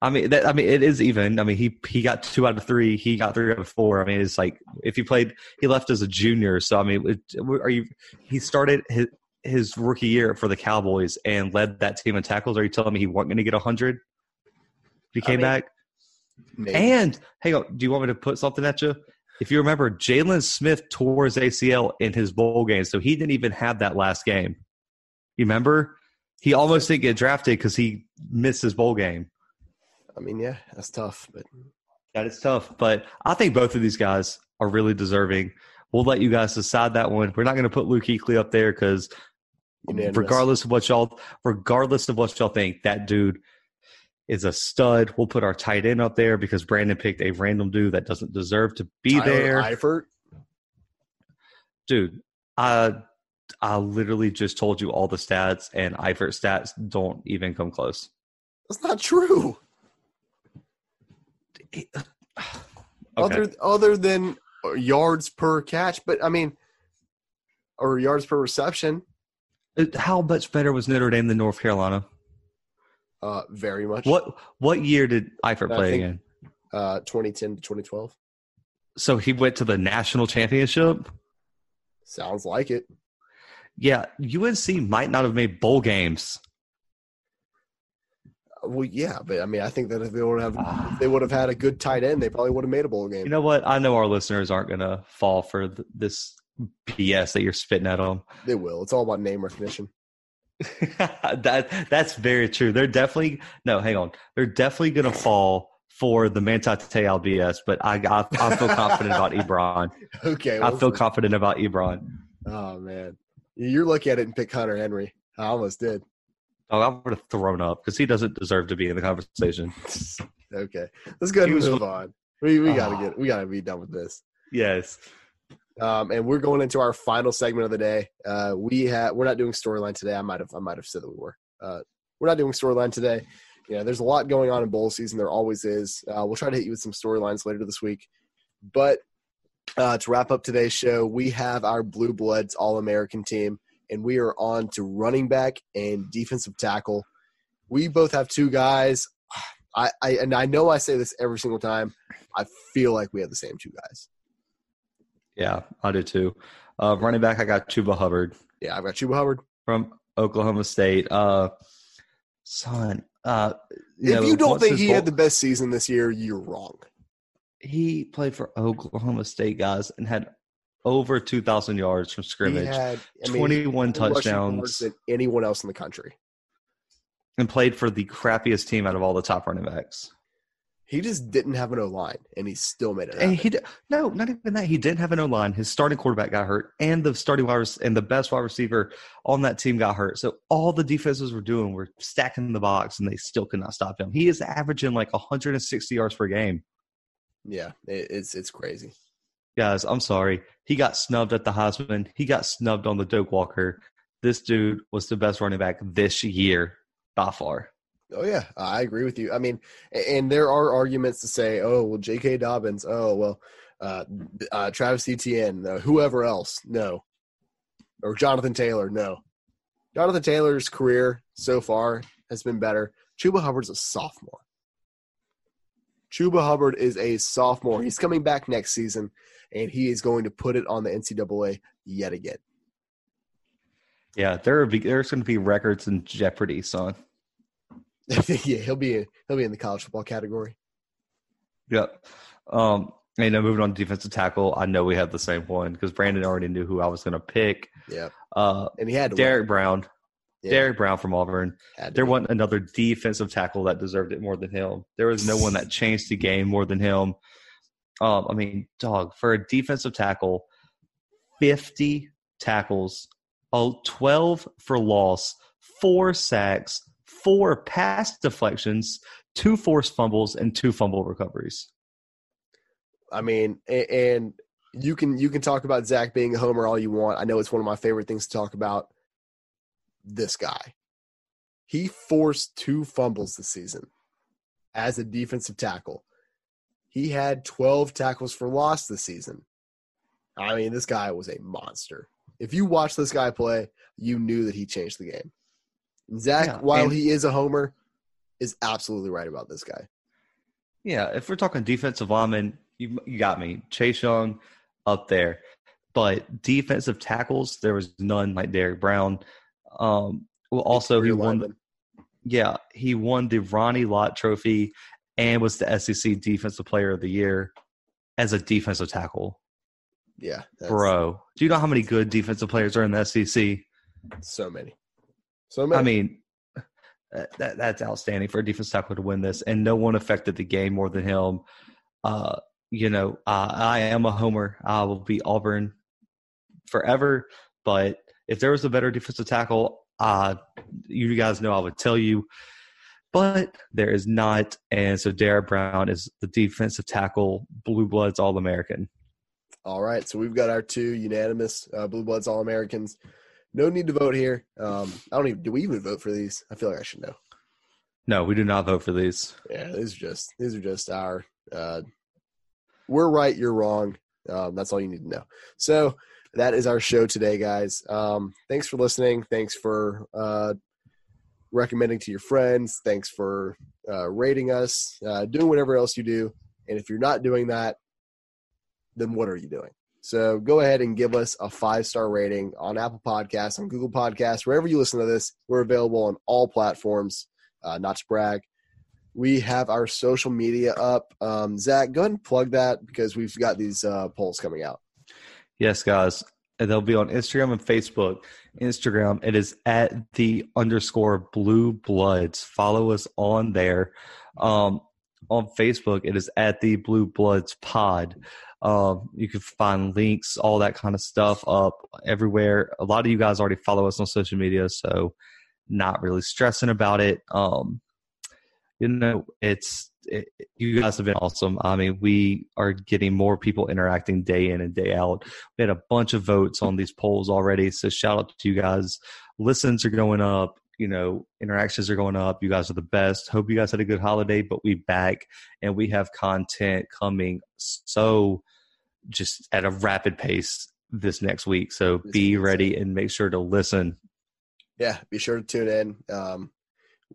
I mean, that, I mean, it is even. I mean, he he got two out of three. He got three out of four. I mean, it's like if he played, he left as a junior. So I mean, it- are you? He started his his rookie year for the Cowboys and led that team in tackles. Are you telling me he wasn't going to get hundred? He I came mean, back, Maybe. and hang on, do you want me to put something at you? If you remember, Jaylon Smith tore his ACL in his bowl game, so he didn't even have that last game. You remember? He almost didn't get drafted because he missed his bowl game. I mean, yeah, that's tough, but That is tough, but I think both of these guys are really deserving. We'll let you guys decide that one. We're not going to put Luke Kuechly up there because, regardless of what y'all, regardless of what y'all think, that dude is a stud. We'll put our tight end up there because Brandon picked a random dude that doesn't deserve to be Tyler there. Eifert, dude, I I literally just told you all the stats, and Eifert stats don't even come close. that's not true. Okay. Other other than uh, yards per catch, but I mean, or yards per reception, uh, How much better was Notre Dame than North Carolina? Uh, very much. What what year did Eifert play think- again? Uh, 2010 to 2012 So he went to the national championship. sounds like it. Yeah, UNC might not have made bowl games. Well, yeah, but I mean, I think that if they would have, Ah. if they would have had a good tight end, they probably would have made a bowl game. You know what? I know our listeners aren't going to fall for th- this BS that you're spitting at them. they will. It's all about name recognition. that that's very true. They're definitely no. Hang on. They're definitely going to fall for the Mantate Te'o BS. But I, I I feel confident about Ebron. Okay, I feel confident about Ebron. Oh man, you're looking at it and pick Hunter Henry. I almost did. Oh, I would have thrown up because he doesn't deserve to be in the conversation. okay, let's go and move on. We we gotta Ah. get we gotta be done with this. Yes. Um, and we're going into our final segment of the day. Uh, we have we're not doing storyline today. I might have I might have said that we were. Uh, we're not doing storyline today. You know, there's a lot going on in bowl season. There always is. Uh, we'll try to hit you with some storylines later this week. But uh, to wrap up today's show, we have our Blue Bloods All American team, and we are on to running back and defensive tackle. We both have two guys. I, I and I know I say this every single time. I feel like we have the same two guys. Yeah, I do too. Uh, running back, I got Chuba Hubbard Yeah, I've got Chuba Hubbard. from Oklahoma State. Uh, son, uh, if know, you don't think he bowl- had the best season this year, you're wrong. he played for Oklahoma State guys and had over two thousand yards from scrimmage, had I mean, twenty one more touchdowns, than anyone else in the country. and played for the crappiest team out of all the top running backs. He just didn't have an O line, and he still made it. And he did, no, not even that. He didn't have an O line. His starting quarterback got hurt, and the starting wide and the best wide receiver on that team got hurt. So all the defenses were doing were stacking the box, and they still could not stop him. He is averaging like 160 yards per game. yeah, it, it's it's crazy. Guys, I'm sorry. He got snubbed at the Heisman. He got snubbed on the Doak Walker. This dude was the best running back this year by far. Oh yeah, I agree with you. I mean, and there are arguments to say, oh well, J.K. Dobbins, oh well, uh, uh, Travis Etienne, uh, whoever else, no, or Jonathan Taylor, no. Jonathan Taylor's career so far has been better. Chuba Hubbard's a sophomore. Chuba Hubbard is a sophomore. He's coming back next season, and he is going to put it on the NCAA yet again. Yeah, there are there's going to be records in jeopardy, son. yeah, he'll be in, he'll be in the college football category. Yep. Um, and then moving on to defensive tackle, I know we have the same one because Brandon already knew who I was going to pick. Yeah, Uh, and he had Derrick Brown. Yeah. Derrick Brown from Auburn. There be. wasn't another defensive tackle that deserved it more than him. There was no one that changed the game more than him. Um, I mean, dog, for a defensive tackle, 50 tackles, oh, 12 for loss, four sacks, four pass deflections, two forced fumbles, and two fumble recoveries. I mean, and you can you can talk about Zach being a homer all you want. I know it's one of my favorite things to talk about. This guy, he forced two fumbles this season as a defensive tackle. He had 12 tackles for loss this season. I mean, this guy was a monster. If you watch this guy play, you knew that he changed the game. Zach, yeah, while and, he is a homer, is absolutely right about this guy. Yeah, if we're talking defensive lineman, you, you got me. Chase Young up there. But defensive tackles, there was none like Derrick Brown. Um, well, also he won. The, yeah, he won the Ronnie Lott Trophy and was the SEC Defensive Player of the Year as a defensive tackle. Yeah, bro. Do you know how many good defensive players are in the SEC? So many. So many. I mean, that that's outstanding for a defense tackle to win this, and no one affected the game more than him. Uh, you know, uh, I am a homer. I will be Auburn forever. But if there was a better defensive tackle, uh, you guys know I would tell you. But there is not, and so Derrick Brown is the defensive tackle, Blue Bloods All American. All right, so we've got our two unanimous uh, Blue Bloods All Americans. No need to vote here. Um, I don't even. Do we even vote for these? I feel like I should know. No, we do not vote for these. Yeah, these are just these are just our uh, we're right, you're wrong. Um, that's all you need to know. So that is our show today, guys. Um, thanks for listening. Thanks for uh, recommending to your friends. Thanks for uh, rating us, uh, doing whatever else you do. And if you're not doing that, then what are you doing? So go ahead and give us a five star rating on Apple Podcasts, on Google Podcasts, wherever you listen to this. We're available on all platforms. Uh, not to brag, we have our social media up. Um, Zach, go ahead and plug that because we've got these uh, polls coming out. Yes, guys. They'll be on Instagram and Facebook. Instagram, it is at the underscore blue bloods. Follow us on there. Um, on Facebook, it is at the blue bloods pod. Um, you can find links, all that kind of stuff up everywhere. A lot of you guys already follow us on social media, so not really stressing about it. Um, you know, it's it, you guys have been awesome. I mean, we are getting more people interacting day in and day out. We had a bunch of votes on these polls already, so shout out to you guys. Listens are going up. You know, interactions are going up. You guys are the best. Hope you guys had a good holiday, but we back and we have content coming so just at a rapid pace this next week. So be ready and make sure to listen. Yeah, be sure to tune in. Um,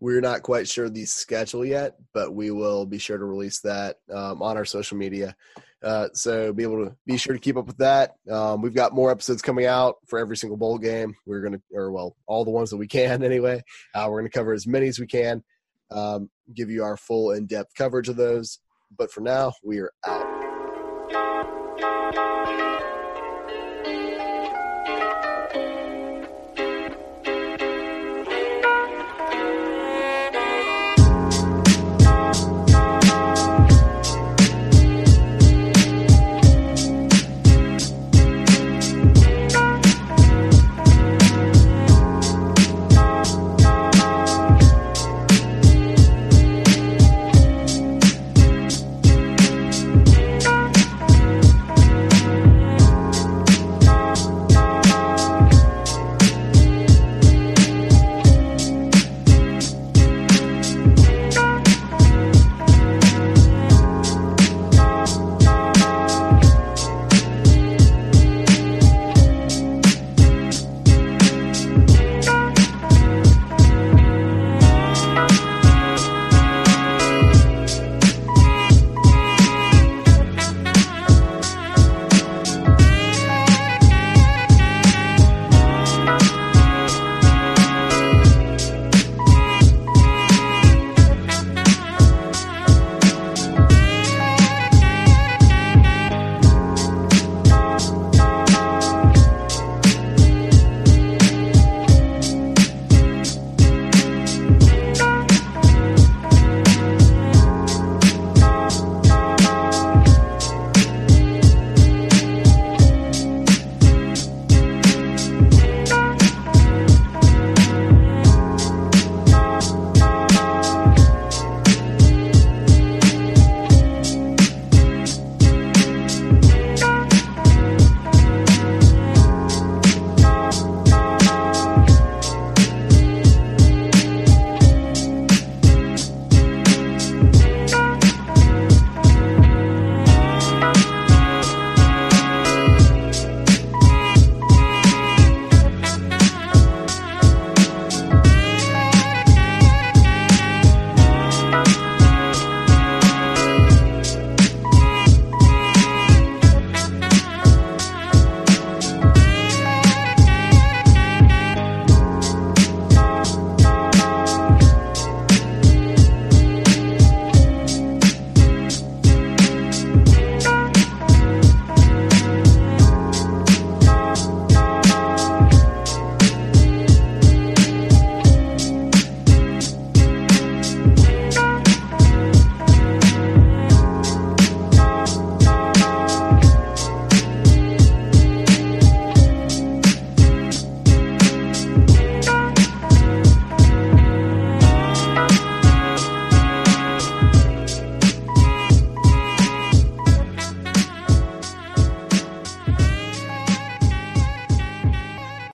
we're not quite sure the schedule yet, but we will be sure to release that um, on our social media. Uh, so be able to be sure to keep up with that. Um, we've got more episodes coming out for every single bowl game. We're gonna, or well, all the ones that we can anyway. Uh, we're gonna cover as many as we can. Um, give you our full in-depth coverage of those. But for now, we are out.